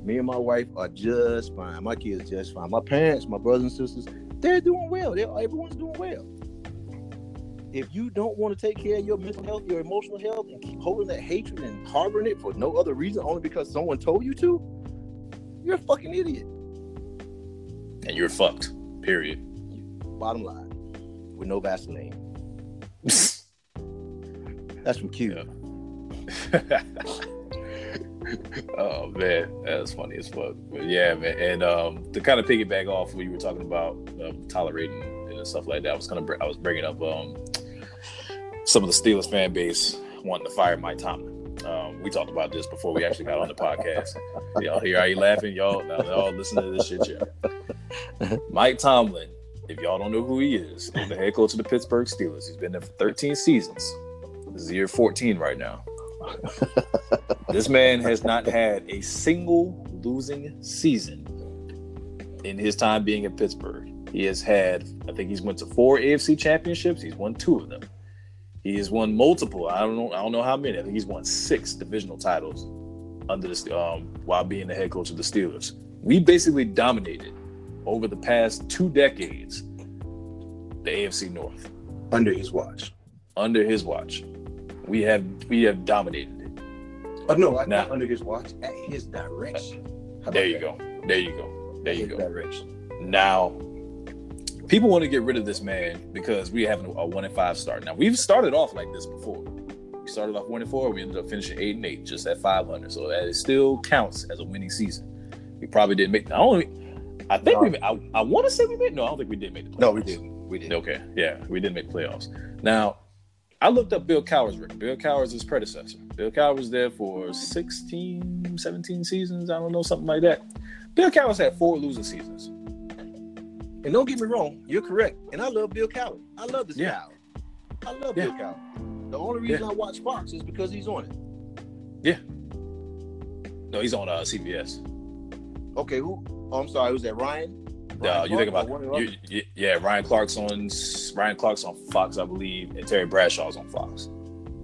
[SPEAKER 2] Me and my wife are just fine. My kids just fine. My parents, my brothers and sisters, they're doing well. They're, everyone's doing well if you don't want to take care of your mental health, your emotional health, and keep holding that hatred and harboring it for no other reason, only because someone told you to, you're a fucking idiot.
[SPEAKER 1] And you're fucked. Period.
[SPEAKER 2] Bottom line, with no Vaseline. That's from Q.
[SPEAKER 1] Yeah. oh man, that's funny as fuck. But yeah, man, and um, to kind of piggyback off what you were talking about, um, tolerating and stuff like that, I was kind of I was bringing up um, some of the Steelers fan base wanting to fire Mike Tomlin. Um, we talked about this before we actually got on the podcast. y'all here? Are you laughing? Y'all now y'all listen to this shit here. Mike Tomlin, if y'all don't know who he is, he's the head coach of the Pittsburgh Steelers. He's been there for 13 seasons. This is year 14 right now. this man has not had a single losing season in his time being in Pittsburgh. He has had, I think he's went to four AFC championships. He's won two of them. He has won multiple. I don't know. I don't know how many. I think he's won six divisional titles under the um, while being the head coach of the Steelers. We basically dominated over the past two decades the AFC North
[SPEAKER 2] under his watch.
[SPEAKER 1] Under his watch, we have we have dominated it.
[SPEAKER 2] Oh no, now, not under his watch. At his direction.
[SPEAKER 1] There you that? go. There you go. There at you go.
[SPEAKER 2] Direction.
[SPEAKER 1] Now people want to get rid of this man because we have a one and five start. Now we've started off like this before. We started off one and four. We ended up finishing eight and eight, just at five hundred. So that it still counts as a winning season. We probably didn't make. Not only I think
[SPEAKER 2] No.
[SPEAKER 1] we. I, I want to say we made. No, I don't think we did make the playoffs.
[SPEAKER 2] No, we didn't. We didn't.
[SPEAKER 1] Okay, yeah, we didn't make playoffs. Now, I looked up Bill Cowher's record. Bill Cowher's his predecessor. Bill Cowher was there for 16, 17 seasons. I don't know, something like that. Bill Cowher's had four losing seasons.
[SPEAKER 2] And don't get me wrong, you're correct. And I love Bill Cowher. I love this
[SPEAKER 1] Yeah.
[SPEAKER 2] guy. I love
[SPEAKER 1] Yeah.
[SPEAKER 2] Bill Cowher. The only reason I watch Fox is because he's on it. Yeah.
[SPEAKER 1] No, he's on uh, CBS.
[SPEAKER 2] Okay, who? Oh, I'm sorry. Was that Ryan?
[SPEAKER 1] Uh,
[SPEAKER 2] Ryan
[SPEAKER 1] you think about
[SPEAKER 2] or one of the
[SPEAKER 1] you, you- yeah, Ryan Clark's on Ryan Clark's on Fox, I believe, and Terry Bradshaw's on Fox.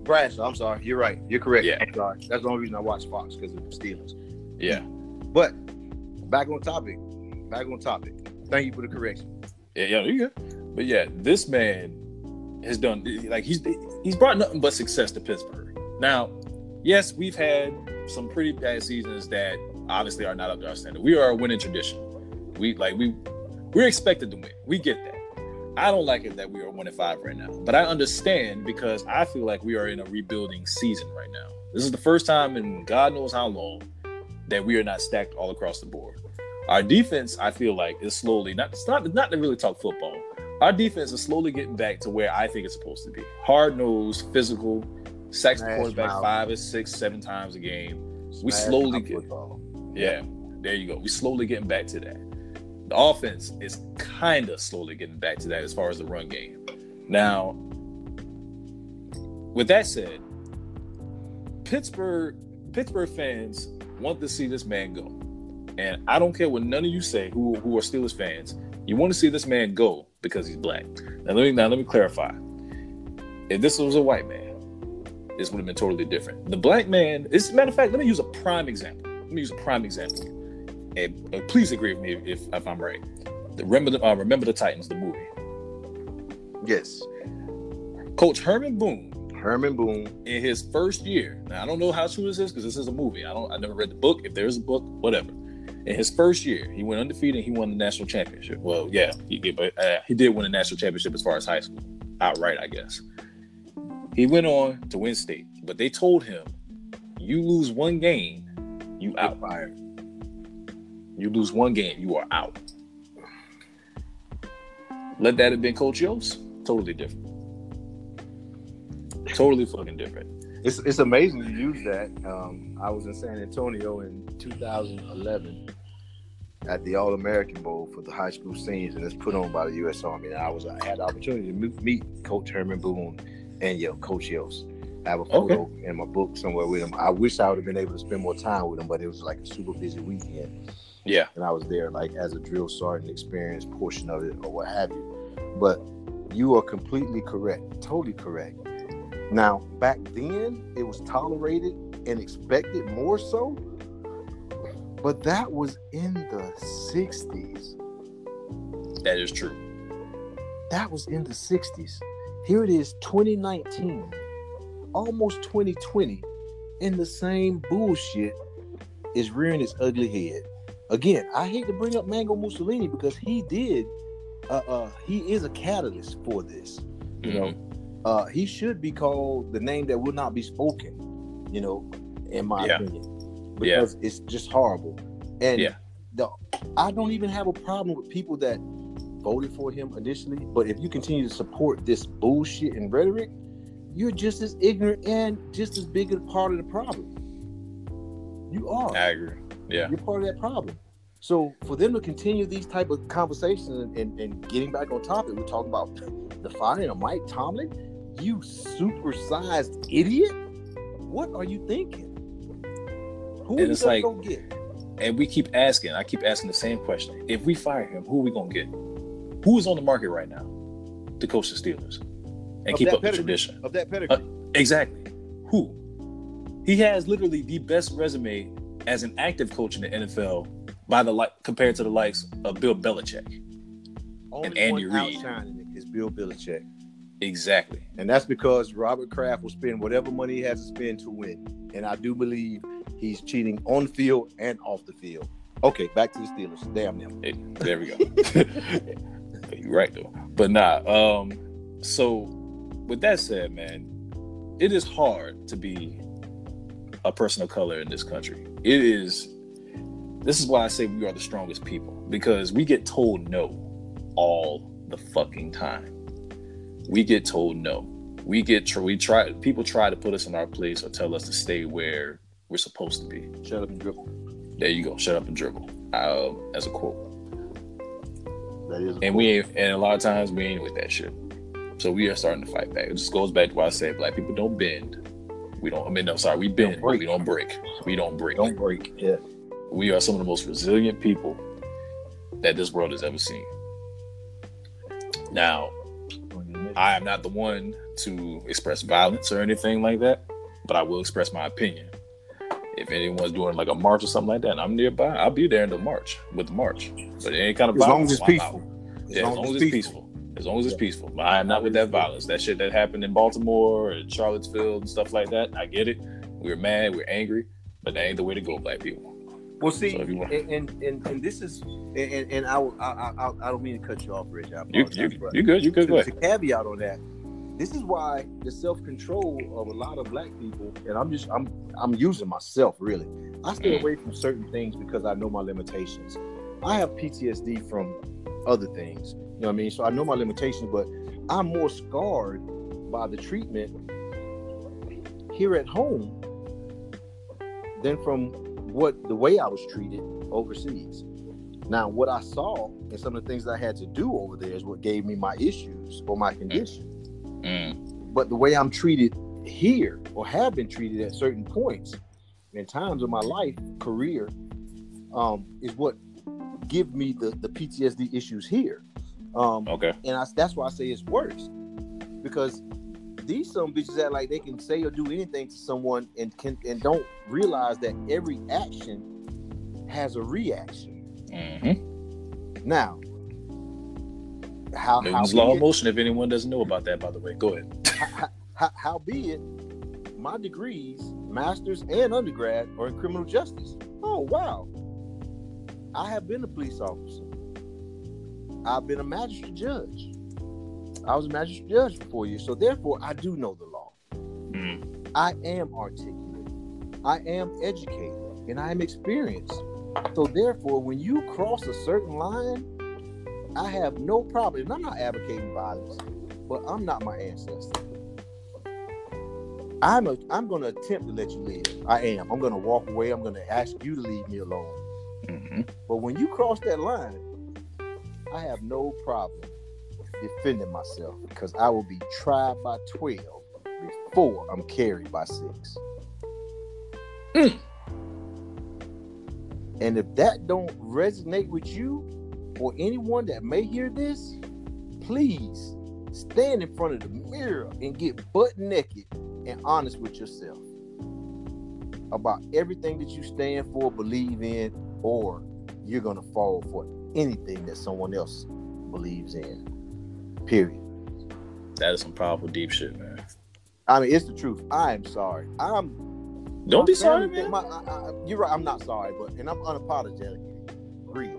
[SPEAKER 2] Bradshaw. I'm sorry. You're right. You're correct.
[SPEAKER 1] Yeah.
[SPEAKER 2] I'm sorry. That's the only reason I watch Fox because of the Steelers.
[SPEAKER 1] Yeah,
[SPEAKER 2] But back on topic. Back on topic. Thank you for the correction.
[SPEAKER 1] yeah, yeah, you good. But yeah, this man has done like he's he's brought nothing but success to Pittsburgh. Now, yes, we've had some pretty bad seasons that obviously are not up to our standard. We are a winning tradition. We like we we're expected to win. We get that. I don't like it that we are one and five right now, but I understand because I feel like we are in a rebuilding season right now. This is the first time in God knows how long that we are not stacked all across the board. Our defense, I feel like, is slowly not it's not not to really talk football. Our defense is slowly getting back to where I think it's supposed to be. Hard nosed, physical, sacks the quarterback
[SPEAKER 2] mouth.
[SPEAKER 1] five or six, seven times a game. We slowly get-
[SPEAKER 2] football.
[SPEAKER 1] Yeah, there you go. We slowly getting back to that. The offense is kind of slowly getting back to that as far as the run game. Now, with that said, Pittsburgh Pittsburgh fans want to see this man go, and I don't care what none of you say who who are Steelers fans. You want to see this man go because he's black. Now let me now let me clarify. If this was a white man, this would have been totally different. The black man, as a matter of fact, let me use a prime example. Let me use a prime example. And uh, please agree with me if, if I'm right. The, remember, the, uh, remember the Titans, the movie.
[SPEAKER 2] Yes.
[SPEAKER 1] Coach Herman Boone,
[SPEAKER 2] Herman Boone.
[SPEAKER 1] in his first year. Now I don't know how true this is because this is a movie. I don't. I never read the book. If there's a book, whatever. In his first year, he went undefeated. He won the national championship. Well, yeah, he did, but uh, he did win a national championship as far as high school, outright, I guess. He went on to win state, but they told him, "You lose one game, you out.
[SPEAKER 2] Fired.
[SPEAKER 1] You lose one game, you are out." Let that have been Coach Yoast. Totally different. Totally fucking different.
[SPEAKER 2] It's it's amazing you use that. Um, I was in San Antonio in 2011 at the All American Bowl for the high school seniors, and it's put on by the U.S. Army. And I was I had the opportunity to meet, Coach Herman Boone and yo Coach Yoast. I have a photo in my book somewhere with him. I wish I would have been able to spend more time with him, but it was like a super busy weekend.
[SPEAKER 1] Yeah.
[SPEAKER 2] and I was there like as a drill sergeant experience portion of it or what have you. But you are completely correct, totally correct. Now, back then, it was tolerated and expected more so, but that was in the 60s.
[SPEAKER 1] That is true.
[SPEAKER 2] That was in the 60s. Here it is, 2019, almost 2020, and the same bullshit is rearing its ugly head. Again, I hate to bring up Mango Mussolini because he did, uh, uh, he is a catalyst for this. You know, uh, he should be called the name that will not be spoken. You know, in my
[SPEAKER 1] Yeah.
[SPEAKER 2] opinion,
[SPEAKER 1] Yeah.
[SPEAKER 2] because it's just horrible. And
[SPEAKER 1] Yeah.
[SPEAKER 2] the I don't even have a problem with people that voted for him initially, but if you continue to support this bullshit and rhetoric, you're just as ignorant and just as big a part of the problem. You are.
[SPEAKER 1] I agree. Yeah.
[SPEAKER 2] You're part of that problem. So for them to continue these type of conversations and, and, and getting back on topic, we're talking about the firing of Mike Tomlin. You supersized idiot! What are you thinking? Who
[SPEAKER 1] And
[SPEAKER 2] are you
[SPEAKER 1] it's
[SPEAKER 2] gonna get?
[SPEAKER 1] And we keep asking, I keep asking the same question. If we fire him, who are we gonna get? Who is on the market right now to coach the Steelers and
[SPEAKER 2] Of
[SPEAKER 1] keep up the tradition?
[SPEAKER 2] Of that pedigree.
[SPEAKER 1] Uh, exactly. Who? He has literally the best resume as an active coach in the NFL by the like compared to the likes of Bill Belichick.
[SPEAKER 2] Only
[SPEAKER 1] Andy
[SPEAKER 2] one
[SPEAKER 1] Reid.
[SPEAKER 2] is Bill Belichick.
[SPEAKER 1] Exactly.
[SPEAKER 2] And that's because Robert Kraft will spend whatever money he has to spend to win. And I do believe he's cheating on the field and off the field. Okay, back to the Steelers. Damn them.
[SPEAKER 1] Hey, there we go. You're right though. But nah, um, so with that said, man, it is hard to be a person of color in this country. It is this is why I say we are the strongest people because we get told no all the fucking time. We get told no. We get we try people try to put us in our place or tell us to stay where we're supposed to be.
[SPEAKER 2] Shut up and dribble.
[SPEAKER 1] There you go. Shut up and dribble. Uh, as a quote.
[SPEAKER 2] That is.
[SPEAKER 1] And we ain't, and a lot of times we ain't with that shit. So we are starting to fight back. It just goes back to what I said: black people don't bend. We don't. I mean, no, sorry, we bend. but we don't break. We don't break.
[SPEAKER 2] don't break. Yeah.
[SPEAKER 1] We are some of the most resilient people that this world has ever seen. Now, I am not the one to express violence or anything like that, but I will express my opinion. If anyone's doing like a march or something like that, and I'm nearby, I'll be there in the march with the march. But any kind of
[SPEAKER 2] As long as it's peaceful.
[SPEAKER 1] out. Yeah, as long as it's peaceful. As long as it's peaceful. But I am not with that violence. That shit that happened in Baltimore and Charlottesville and stuff like that. I get it. We're mad, we're angry, but that ain't the way to go, black people.
[SPEAKER 2] Well, see,
[SPEAKER 1] So want-
[SPEAKER 2] and, and and this is, and and I I I, I don't mean to cut you off, Rich. I
[SPEAKER 1] You you you good, you good, ahead.
[SPEAKER 2] to caveat on that, this is why the self control of a lot of black people, and I'm just I'm I'm using myself really. I stay
[SPEAKER 1] Mm.
[SPEAKER 2] away from certain things because I know my limitations. I have PTSD from other things. You know what I mean? So I know my limitations, but I'm more scarred by the treatment here at home than from what the way I was treated overseas. Now, what I saw and some of the things I had to do over there is what gave me my issues or my condition.
[SPEAKER 1] Mm,
[SPEAKER 2] But the way I'm treated here or have been treated at certain points in times of my life, career, um, is what give me the, the PTSD issues here. Um,
[SPEAKER 1] okay.
[SPEAKER 2] and I, that's why I say it's worse because these some bitches act like they can say or do anything to someone and can and don't realize that every action has a reaction.
[SPEAKER 1] Mm-hmm.
[SPEAKER 2] Now, how how
[SPEAKER 1] Newton's
[SPEAKER 2] be
[SPEAKER 1] law of motion. If anyone doesn't know about that, by the way, go ahead.
[SPEAKER 2] how, how, how be it, my degrees, masters and undergrad, are in criminal justice. Oh wow! I have been a police officer. I've been a magistrate judge. I was a magistrate judge for four years, so therefore I do know the law.
[SPEAKER 1] Mm,
[SPEAKER 2] I am articulate. I am educated, and I am experienced. So therefore, when you cross a certain line, I have no problem. And I'm not advocating violence, but I'm not my ancestor. I'm a, I'm going to attempt to let you live. I am. I'm going to walk away. I'm going to ask you to leave me alone.
[SPEAKER 1] hmm
[SPEAKER 2] But when you cross that line, I have no problem defending myself because I will be tried by 12 before I'm carried by six.
[SPEAKER 1] Mm.
[SPEAKER 2] And if that don't resonate with you or anyone that may hear this, please stand in front of the mirror and get butt naked and honest with yourself about everything that you stand for, believe in, or you're gonna fall for anything that someone else believes in. Period.
[SPEAKER 1] That is some powerful deep shit, man.
[SPEAKER 2] I mean, it's the truth. I am sorry. I'm.
[SPEAKER 1] Don't be sorry, man.
[SPEAKER 2] my- I- I- you're right. I'm not sorry, but and I'm unapologetic. Real,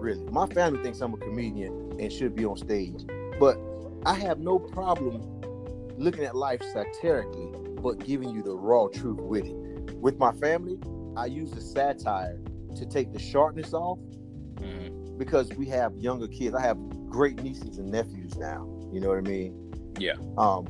[SPEAKER 2] really. My family thinks I'm a comedian and should be on stage, but I have no problem looking at life satirically, but giving you the raw truth with it. With my family, I use the satire to take the sharpness off
[SPEAKER 1] Mhm.
[SPEAKER 2] because we have younger kids. I have great nieces and nephews now. You know what I mean?
[SPEAKER 1] Yeah.
[SPEAKER 2] Um,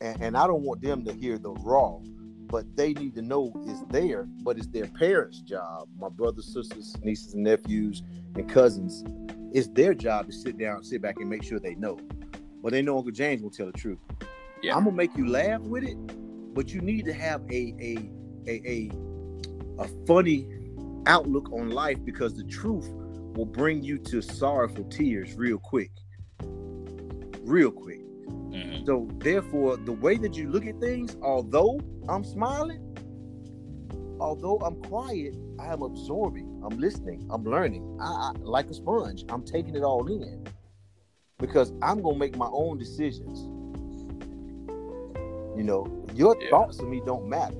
[SPEAKER 2] and, and I don't want them to hear the raw, but they need to know it's there. But it's their parents' job. My brothers, sisters, nieces, and nephews, and cousins. It's their job to sit down, sit back, and make sure they know. But they know Uncle James will tell the truth.
[SPEAKER 1] Yeah.
[SPEAKER 2] I'm gonna make you laugh with it, but you need to have a a a a, a funny outlook on life because the truth will bring you to sorrowful tears real quick. Real quick.
[SPEAKER 1] Mhm.
[SPEAKER 2] So therefore, the way that you look at things, although I'm smiling, although I'm quiet, I am absorbing, I'm listening, I'm learning. I, I like a sponge. I'm taking it all in because I'm gonna make my own decisions. You know, your
[SPEAKER 1] Yeah.
[SPEAKER 2] thoughts of me don't matter.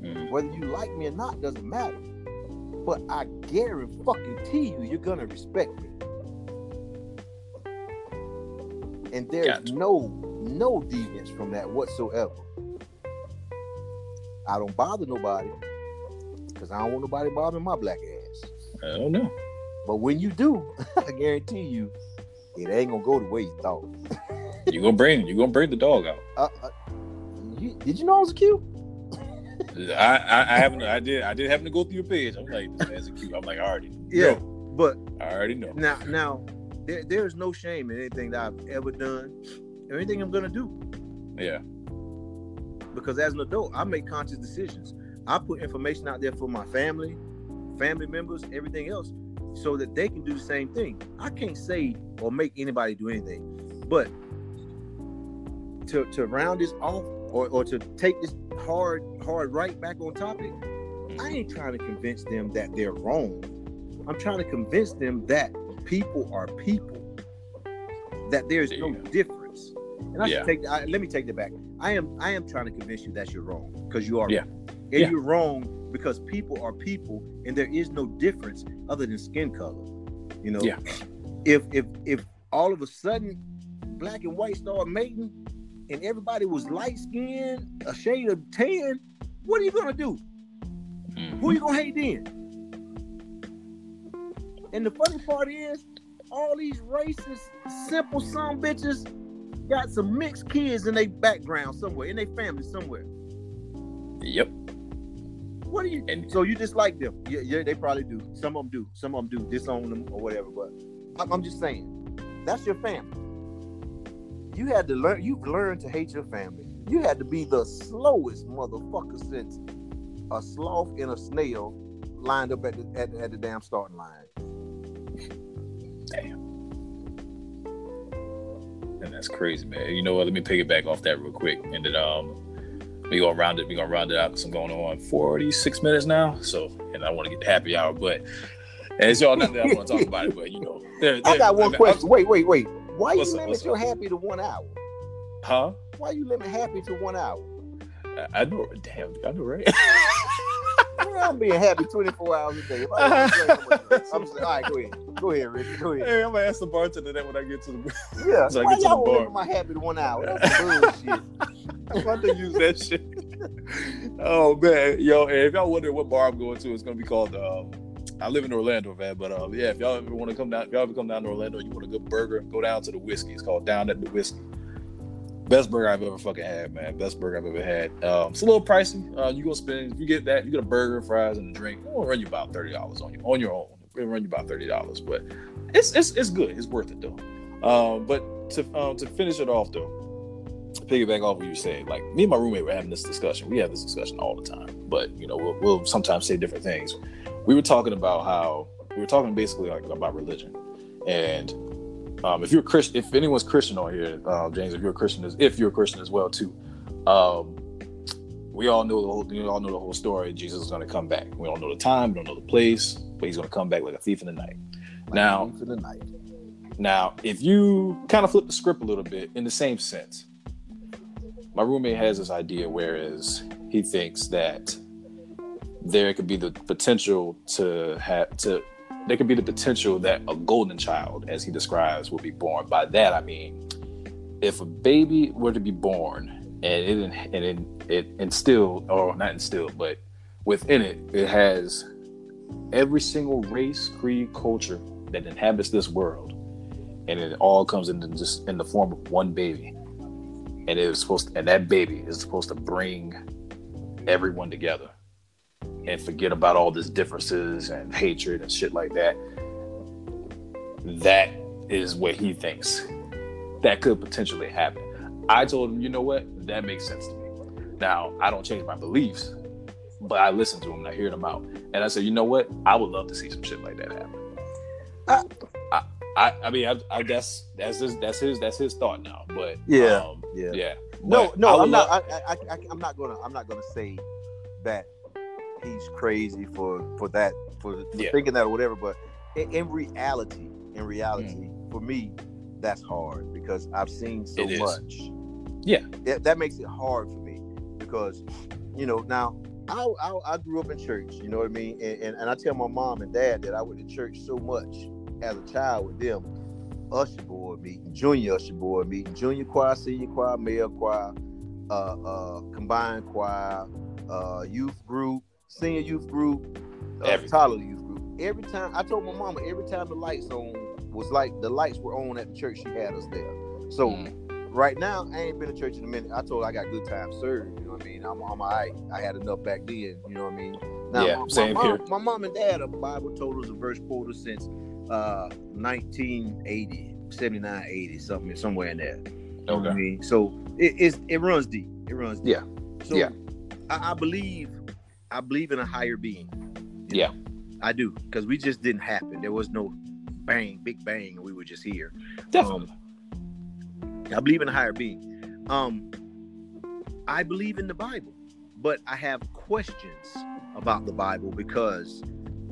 [SPEAKER 1] Mhm.
[SPEAKER 2] Whether you like me or not doesn't matter. But I guarantee fucking you, you're gonna respect me. And there's
[SPEAKER 1] Gotcha.
[SPEAKER 2] no no deviance from that whatsoever. I don't bother nobody. because I don't want nobody bothering my black ass.
[SPEAKER 1] I don't know.
[SPEAKER 2] But when you do, I guarantee you, it ain't gonna go the way you thought.
[SPEAKER 1] You gonna bring you gonna bring the dog out.
[SPEAKER 2] Uh, uh, you, did you know I was cute?
[SPEAKER 1] I, I I haven't I did I did happen to go through your page. I'm like this man's a cute. I'm like I already
[SPEAKER 2] Yeah,
[SPEAKER 1] know.
[SPEAKER 2] but
[SPEAKER 1] I already know.
[SPEAKER 2] now now there, there's no shame in anything that I've ever done or anything I'm gonna do.
[SPEAKER 1] Yeah.
[SPEAKER 2] because as an adult, I make conscious decisions. I put information out there for my family, family members, everything else, so that they can do the same thing. I can't say or make anybody do anything, but to to round this off or, or to take this hard hard right back on topic, I mm-hmm. ain't trying to convince them that they're wrong. I'm trying to convince them that people are people, that there's
[SPEAKER 1] There
[SPEAKER 2] no
[SPEAKER 1] go.
[SPEAKER 2] difference. And I
[SPEAKER 1] Yeah.
[SPEAKER 2] should take I, let me take that back. I am I am trying to convince you that you're wrong because you are
[SPEAKER 1] Yeah.
[SPEAKER 2] wrong. And
[SPEAKER 1] Yeah.
[SPEAKER 2] you're wrong because people are people and there is no difference other than skin color. You know,
[SPEAKER 1] Yeah.
[SPEAKER 2] if if if all of a sudden black and white start mating and everybody was light skinned, a shade of tan, what are you gonna do?
[SPEAKER 1] Mhm.
[SPEAKER 2] Who you gonna hate then? And the funny part is, all these racist, simple son bitches got some mixed kids in their background somewhere, in their family somewhere.
[SPEAKER 1] Yep.
[SPEAKER 2] What do you?
[SPEAKER 1] And-
[SPEAKER 2] so you dislike them? Yeah, yeah, they probably do. Some of them do. Some of them do disown them or whatever. But I'm, I'm just saying, that's your family. You had to learn. You've learned to hate your family. You had to be the slowest motherfucker since a sloth and a snail lined up at the at, at the damn starting line. Damn.
[SPEAKER 1] And that's crazy, man. You know what? Let me pick it back off that real quick. And then um we gonna round it, we gonna round it out because I'm going on 46 minutes now. So and I want to get the happy hour, but as y'all know that I want to talk about it, but you know. there-
[SPEAKER 2] I got one
[SPEAKER 1] I-
[SPEAKER 2] question. Wait, wait, wait. Why you
[SPEAKER 1] What's up,
[SPEAKER 2] limit your
[SPEAKER 1] up?
[SPEAKER 2] happy to one hour?
[SPEAKER 1] Huh?
[SPEAKER 2] Why you limit happy to one hour?
[SPEAKER 1] I- I know damn, I know, right?
[SPEAKER 2] I'm being happy 24 hours a day. I didn't drink, I'm I'm saying, all right, go ahead. Go ahead, Ricky. Go ahead.
[SPEAKER 1] hey, I'm gonna ask the bartender that when I get to the
[SPEAKER 2] Yeah.
[SPEAKER 1] So I
[SPEAKER 2] Why
[SPEAKER 1] get to the bar.
[SPEAKER 2] my happy to one hour? That's bullshit.
[SPEAKER 1] I'm about to use that shit. oh man, yo, if y'all wonder what bar I'm going to, it's gonna be called. Um, I live in Orlando, man, but um, yeah, if y'all ever want to come down, if y'all ever come down to Orlando, you want a good burger, go down to the whiskey. It's called Down at the Whiskey. Best burger I've ever fucking had, man. Best burger I've ever had. Um, it's a little pricey. Uh, you gonna spend if you get that, you get a burger, fries, and a drink. It'll run you about thirty dollars on you on your own. It'll run you about thirty dollars, but it's it's it's good. It's worth it though. Um, but to um, to finish it off though, piggyback off what you said, like me and my roommate were having this discussion. We have this discussion all the time, but you know, we'll, we'll sometimes say different things. We were talking about how we were talking basically like about religion, and um, if you're Christian, if anyone's Christian on here, uh, James, if you're a Christian, as if you're a Christian as well too, um, we all know the whole, we all know the whole story. Jesus is going to come back. We don't know the time, we don't know the place, but he's going to come back like a thief in the night. Now,
[SPEAKER 2] for the night.
[SPEAKER 1] now, if you kind of flip the script a little bit in the same sense, my roommate has this idea whereas he thinks that there could be the potential to have to there could be the potential that a golden child, as he describes, will be born. By that I mean if a baby were to be born and it and it, it instilled or not instilled, but within it, it has every single race, creed, culture that inhabits this world, and it all comes in just in the form of one baby, and it is supposed to, and that baby is supposed to bring everyone together and forget about all these differences and hatred and shit like that. That is what he thinks that could potentially happen. I told him, you know what, that makes sense to me. Now I don't change my beliefs, but I listen to him and I hear them out, and I said, you know what, I would love to see some shit like that happen.
[SPEAKER 2] I-
[SPEAKER 1] I, I, I mean, I, I guess that's his, that's his, that's his thought now. But
[SPEAKER 2] Yeah,
[SPEAKER 1] um,
[SPEAKER 2] yeah.
[SPEAKER 1] yeah.
[SPEAKER 2] No, no, I'm not.
[SPEAKER 1] love-
[SPEAKER 2] I, I, I, I'm not gonna. I'm not gonna say that he's crazy for for that for, for
[SPEAKER 1] Yeah.
[SPEAKER 2] thinking that or whatever. But in, in reality, in reality, for me, that's hard because I've seen so much.
[SPEAKER 1] Yeah.
[SPEAKER 2] that, that makes it hard for me because you know now. I, I, I grew up in church, you know what I mean? And, and, and I tell my mom and dad that I went to church so much as a child with them. Usher board meeting, junior usher board meeting, junior choir, senior choir, male choir, uh, uh, combined choir, uh, youth group, senior youth group, uh,
[SPEAKER 1] Every-
[SPEAKER 2] youth group. Every time I told my mama, every time the lights on was like the lights were on at the church, she had us there. So
[SPEAKER 1] Mm.
[SPEAKER 2] right now, I ain't been to church in a minute. I told her I got good time served. You know what I mean? I'm, I'm all right. I had enough back then. You know what I mean?
[SPEAKER 1] Yeah,
[SPEAKER 2] my,
[SPEAKER 1] same
[SPEAKER 2] my
[SPEAKER 1] here.
[SPEAKER 2] Mom, my mom and dad are Bible totals and verse quoters since uh 1980, 79, 80, something somewhere in there. You know I
[SPEAKER 1] Okay.
[SPEAKER 2] mean? So it, it runs deep. It runs deep.
[SPEAKER 1] Yeah.
[SPEAKER 2] So
[SPEAKER 1] Yeah.
[SPEAKER 2] I, I believe I believe in a higher being.
[SPEAKER 1] Yeah.
[SPEAKER 2] know, I do because we just didn't happen. There was no bang, big bang, and we were just here.
[SPEAKER 1] Definitely.
[SPEAKER 2] I believe in a higher being. Um, I believe in the Bible, but I have questions about the Bible because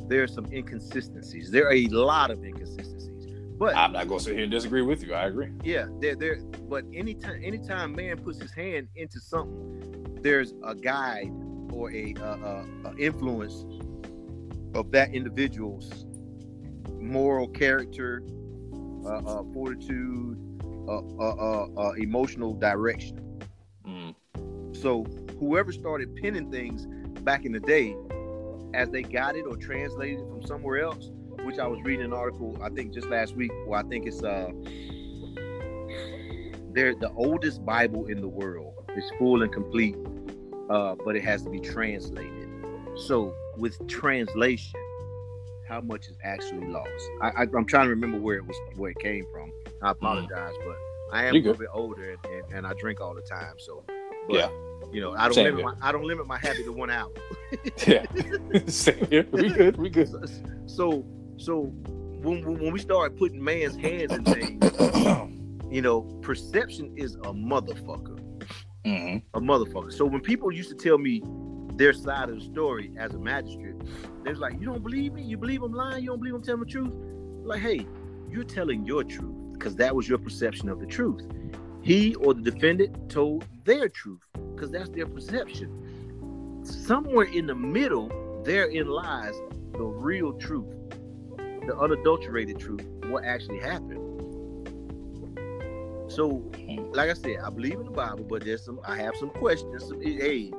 [SPEAKER 2] there are some inconsistencies. There are a lot of inconsistencies. But
[SPEAKER 1] I'm not gonna sit here and disagree with you. I agree.
[SPEAKER 2] yeah, there, there. But anytime, anytime man puts his hand into something, there's a guide or a, influence of that individual's moral character, uh, uh, fortitude, uh, uh, uh, uh, emotional direction.
[SPEAKER 1] Mm.
[SPEAKER 2] So whoever started penning things back in the day, as they got it or translated it from somewhere else, which I was reading an article I think just last week, where I think it's uh they're the oldest Bible in the world. It's full and complete, uh, but it has to be translated. So with translation, how much is actually lost? I, I, I'm trying to remember where it was where it came from. I apologize, but I am
[SPEAKER 1] You're
[SPEAKER 2] a
[SPEAKER 1] good.
[SPEAKER 2] little bit older and, and, and I drink all the time. So, but,
[SPEAKER 1] Yeah.
[SPEAKER 2] you know, I don't
[SPEAKER 1] Same
[SPEAKER 2] limit
[SPEAKER 1] here.
[SPEAKER 2] my I don't limit my habit to one hour.
[SPEAKER 1] Yeah. Same here. We good. We good.
[SPEAKER 2] So, so when, when when we start putting man's hands in things, you know, perception is a motherfucker,
[SPEAKER 1] hmm
[SPEAKER 2] a motherfucker. So when people used to tell me their side of the story as a magistrate, they was like, "You don't believe me? You believe I'm lying? You don't believe I'm telling the truth?" Like, hey, you're telling your truth because that was your perception of the truth. He or the defendant told their truth because that's their perception. Somewhere in the middle, therein lies the real truth, the unadulterated truth, what actually happened. So, like I said, I believe in the Bible, but there's some. I have some questions. Some, hey,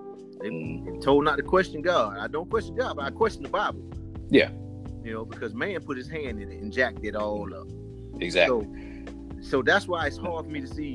[SPEAKER 2] they,
[SPEAKER 1] Mm.
[SPEAKER 2] told not to question God. I don't question God, but I question the Bible.
[SPEAKER 1] Yeah.
[SPEAKER 2] You know, because man put his hand in it and jacked it all up.
[SPEAKER 1] Exactly.
[SPEAKER 2] So, so that's why it's hard for me to see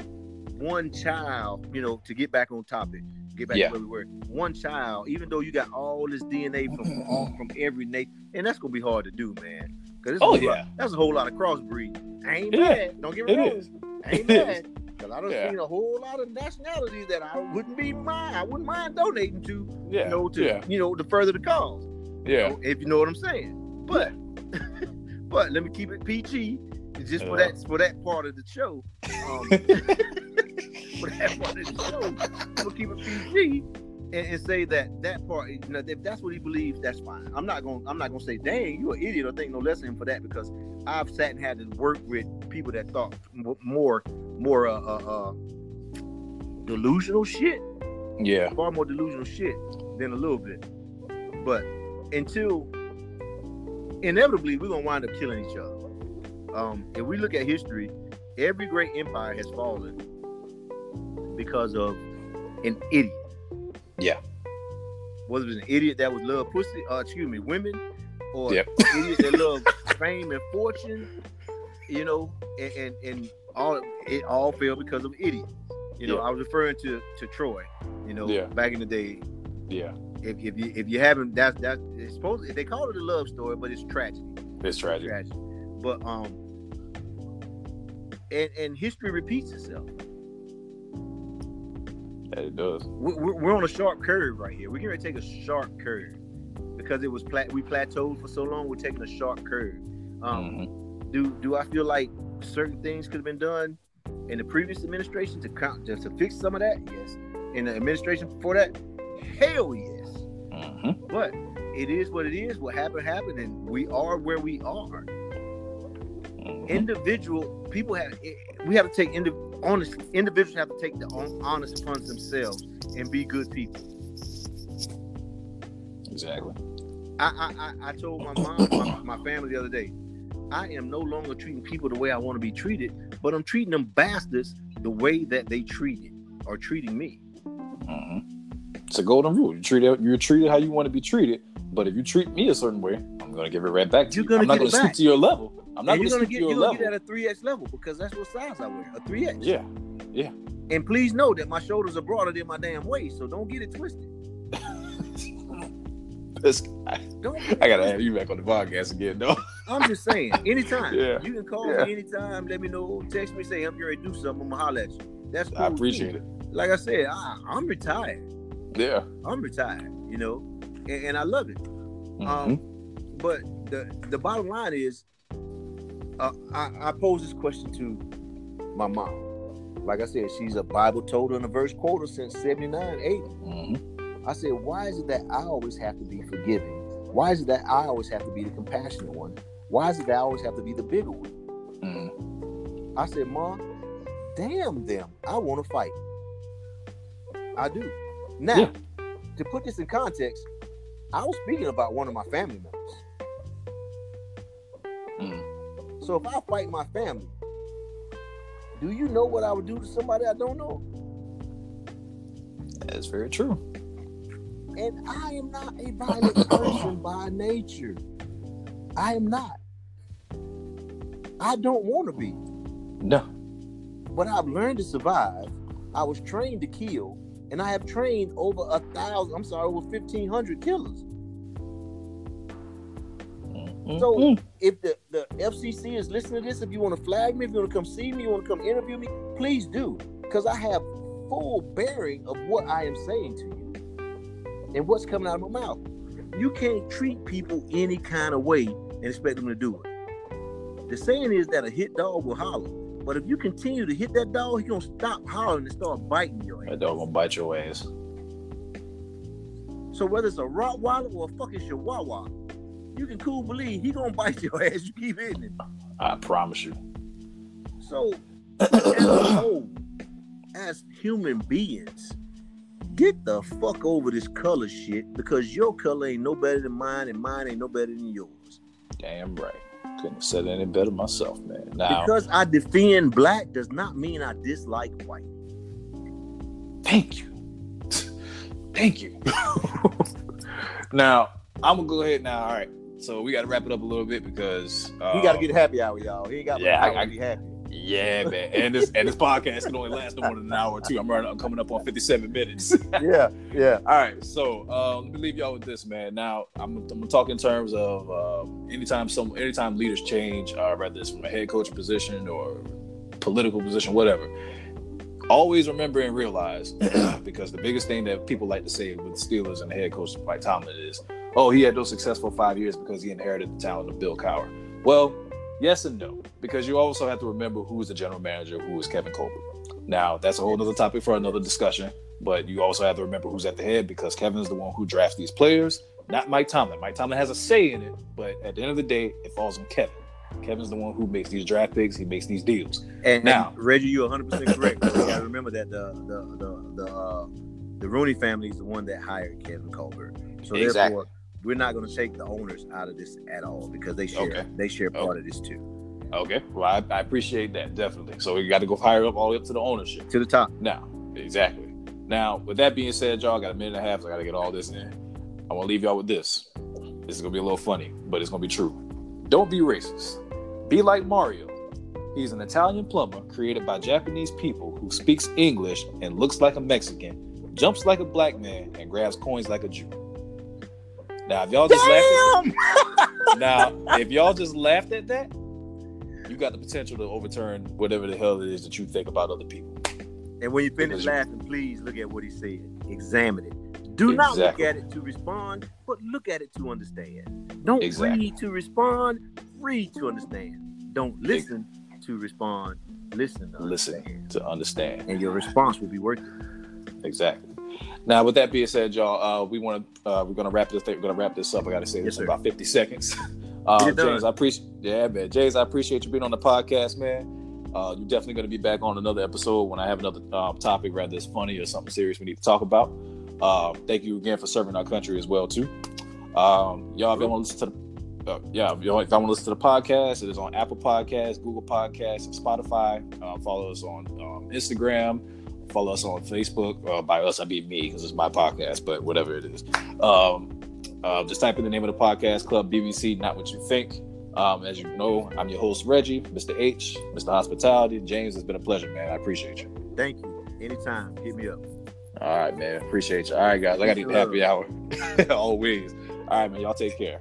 [SPEAKER 2] one child. You know, to get back on topic, get back
[SPEAKER 1] Yeah.
[SPEAKER 2] to where we were. One child, even though you got all this DNA from all from every nation, and that's gonna be hard to do, man. Because
[SPEAKER 1] Oh,
[SPEAKER 2] whole lot-
[SPEAKER 1] yeah.
[SPEAKER 2] that's a whole lot of crossbreed. I ain't
[SPEAKER 1] It
[SPEAKER 2] mad. Don't get me
[SPEAKER 1] It
[SPEAKER 2] wrong.
[SPEAKER 1] is.
[SPEAKER 2] I ain't
[SPEAKER 1] It
[SPEAKER 2] mad. Because I don't
[SPEAKER 1] Yeah.
[SPEAKER 2] seen a whole lot of nationalities that I wouldn't be mind. I wouldn't mind donating to,
[SPEAKER 1] Yeah.
[SPEAKER 2] you know, to
[SPEAKER 1] yeah.
[SPEAKER 2] you know, to further the cause. you
[SPEAKER 1] Yeah.
[SPEAKER 2] know, if you know what I'm saying. But but let me keep it PG just for that for that part of the show. Um, for that part of the show, I'm gonna keep it PG and, and say that that part, you know, if that's what he believes, that's fine. I'm not gonna I'm not gonna say, dang, you an idiot or think no less of him for that because I've sat and had to work with people that thought more more uh, uh, uh delusional shit
[SPEAKER 1] Yeah.
[SPEAKER 2] far more delusional shit than a little bit. But until inevitably we're gonna wind up killing each other. Um, if we look at history, every great empire has fallen because of an idiot.
[SPEAKER 1] Yeah.
[SPEAKER 2] Whether it was an idiot that was love pussy, uh, excuse me, women, or
[SPEAKER 1] Yep.
[SPEAKER 2] an idiot that love fame and fortune, you know, and, and, and all it all failed because of idiots. You know,
[SPEAKER 1] Yeah.
[SPEAKER 2] I was referring to to Troy, you know,
[SPEAKER 1] Yeah.
[SPEAKER 2] back in the day,
[SPEAKER 1] Yeah.
[SPEAKER 2] if, if you if you haven't that's that it's supposed they call it a love story but it's tragedy
[SPEAKER 1] It's tragic.
[SPEAKER 2] tragedy but um and and history repeats itself
[SPEAKER 1] Yeah, it does.
[SPEAKER 2] we're, we're on a sharp curve right here we're going to take a sharp curve because it was plat we plateaued for so long we're taking a sharp curve um
[SPEAKER 1] Mhm.
[SPEAKER 2] do do i feel like certain things could have been done in the previous administration to count just to fix some of that yes in the administration before that hell yes
[SPEAKER 1] Mhm.
[SPEAKER 2] But it is what it is. What happened happened, and we are where we are.
[SPEAKER 1] Mhm.
[SPEAKER 2] Individual people have we have to take indi- honest individuals have to take the honest upon themselves and be good people.
[SPEAKER 1] Exactly.
[SPEAKER 2] I I, I, told my mom my, my family the other day, I am no longer treating people the way I want to be treated, but I'm treating them bastards the way that they treated or treating me.
[SPEAKER 1] hmm It's a golden rule. You treat you're treated how you want to be treated. But if you treat me a certain way, I'm gonna give it right back to
[SPEAKER 2] You're
[SPEAKER 1] you.
[SPEAKER 2] gonna
[SPEAKER 1] I'm not gonna stoop to your level. I'm not
[SPEAKER 2] you're gonna get
[SPEAKER 1] to
[SPEAKER 2] you're gonna get at a three X level because that's what size I wear, a three X.
[SPEAKER 1] Yeah. Yeah.
[SPEAKER 2] And please know that my shoulders are broader than my damn waist, so don't get it twisted.
[SPEAKER 1] This guy.
[SPEAKER 2] Don't.
[SPEAKER 1] I gotta have you back on the podcast again, though.
[SPEAKER 2] I'm just saying, anytime.
[SPEAKER 1] Yeah.
[SPEAKER 2] You can call
[SPEAKER 1] Yeah.
[SPEAKER 2] me anytime. Let me know. Text me, say I'm ready to do something. I'm gonna holler at you. That's cool.
[SPEAKER 1] I appreciate it.
[SPEAKER 2] Like I said, I, I'm retired.
[SPEAKER 1] Yeah.
[SPEAKER 2] I'm retired. You know, and, and I love it.
[SPEAKER 1] Mhm.
[SPEAKER 2] Um, but the the bottom line is, uh, I, I pose this question to my mom. Like I said, she's a Bible toter and a verse quoter since 79, 80.
[SPEAKER 1] Mhm.
[SPEAKER 2] I said, why is it that I always have to be forgiving? Why is it that I always have to be the compassionate one? Why is it that I always have to be the bigger one?
[SPEAKER 1] Mhm.
[SPEAKER 2] I said, Mom, damn them. I want to fight. I do. Now,
[SPEAKER 1] Yeah.
[SPEAKER 2] to put this in context, I was speaking about one of my family members. So if I fight my family, do you know what I would do to somebody I don't know?
[SPEAKER 1] That's very true.
[SPEAKER 2] And I am not a violent person by nature. I am not. I don't want to be.
[SPEAKER 1] No.
[SPEAKER 2] But I've learned to survive. I was trained to kill, and I have trained over a thousand. I'm sorry, over fifteen hundred killers. So
[SPEAKER 1] mm-hmm.
[SPEAKER 2] if the, the FCC is listening to this, if you want to flag me, if you want to come see me, you want to come interview me, please do, because I have full bearing of what I am saying to you and what's coming out of my mouth. You can't treat people any kind of way and expect them to do it. The saying is that a hit dog will holler, but if you continue to hit that dog, he's gonna stop hollering and start biting your ass.
[SPEAKER 1] that dog gonna bite your ass.
[SPEAKER 2] So whether it's a Rottweiler or a fucking Chihuahua, you can cool believe he gonna bite your ass. You keep hitting him.
[SPEAKER 1] I promise you.
[SPEAKER 2] So, as whole, as human beings, get the fuck over this color shit because your color ain't no better than mine and mine ain't no better than yours.
[SPEAKER 1] Damn right. Couldn't have said it any better myself, man. Now,
[SPEAKER 2] Because I defend black does not mean I dislike white.
[SPEAKER 1] thank you. thank you. now, I'm gonna go ahead now. All right. So we gotta wrap it up a little bit because uh,
[SPEAKER 2] He got to get happy hour, y'all. He got
[SPEAKER 1] Yeah, I- I-
[SPEAKER 2] to be happy.
[SPEAKER 1] Yeah, man. And this and this podcast can only last no more than an hour or two. I'm running I'm coming up on 57 minutes.
[SPEAKER 2] yeah, yeah.
[SPEAKER 1] All right, so uh, let me leave y'all with this, man. Now I'm, I'm gonna talk in terms of uh, anytime some anytime leaders change, uh, whether it's from a head coach position or political position, whatever. Always remember and realize, because the biggest thing that people like to say with Steelers and the head coach Mike Tomlin is, "Oh, he had those successful five years because he inherited the talent of Bill Cowher." Well, yes and no, because you also have to remember who is the general manager, who is Kevin Colbert. Now, that's a whole other topic for another discussion. But you also have to remember who's at the head because Kevin is the one who drafts these players, not Mike Tomlin. Mike Tomlin has a say in it, but at the end of the day, it falls on Kevin. Kevin's the one who makes these draft picks. He makes these deals.
[SPEAKER 2] And
[SPEAKER 1] Now-
[SPEAKER 2] now, Reggie, you're 100 percent correct. you got to remember that the the the the, uh, the Rooney family is the one that hired Kevin Colbert. So
[SPEAKER 1] Exactly.
[SPEAKER 2] therefore, we're not going to take the owners out of this at all because they share
[SPEAKER 1] Okay.
[SPEAKER 2] they share part oh. of this too.
[SPEAKER 1] Okay, well, I, I appreciate that definitely. So we got to go higher up, all the way up to the ownership.
[SPEAKER 2] To the top.
[SPEAKER 1] Now, exactly. Now, with that being said, y'all got a minute and a half. So I got to get all this in. I want to leave y'all with this. This is gonna be a little funny, but it's gonna be true. Don't be racist. Be like Mario. He's an Italian plumber created by Japanese people who speaks English and looks like a Mexican, jumps like a black man, and grabs coins like a Jew. Now, if y'all just laughed at, now if y'all just laughed at that, you got the potential to overturn whatever the hell it is that you think about other people.
[SPEAKER 2] And when you finish
[SPEAKER 1] Because-
[SPEAKER 2] laughing, please look at what he said. Examine it. Do not look at it to respond, but look at it to understand. Don't
[SPEAKER 1] Exactly.
[SPEAKER 2] read to respond, read to understand. Don't listen to respond, listen to
[SPEAKER 1] Listen
[SPEAKER 2] understand.
[SPEAKER 1] to understand.
[SPEAKER 2] And your response will be worth it.
[SPEAKER 1] Exactly. Now, with that being said, y'all, uh, we want to uh, we're gonna wrap this. Thing, we're gonna wrap this up. I got to say
[SPEAKER 2] Yes,
[SPEAKER 1] this in about fifty seconds. Uh,
[SPEAKER 2] Get it done.
[SPEAKER 1] James, I appreciate. Yeah, man, James, I appreciate you being on the podcast, man. Uh, you're definitely gonna be back on another episode when I have another um, topic, rather it's funny or something serious we need to talk about. Uh, thank you again for serving our country as well too. Um, y'all, if you want to listen to the uh, yeah, if y'all want to listen to the podcast, it is on Apple Podcasts, Google Podcasts, and Spotify. Uh, follow us on um, Instagram. Follow us on Facebook. Uh, by us, I mean me because it's my podcast, but whatever it is. Um, uh, just type in the name of the podcast, Club BBC, Not What You Think. Um, as you know, I'm your host, Reggie, Mr. H, Mr. Hospitality. James, it's been a pleasure, man. I appreciate you.
[SPEAKER 2] Thank you. Anytime. Hit me up.
[SPEAKER 1] All right, man. Appreciate you. All right, guys. I got to be happy hour. Always. All right, man. Y'all take care.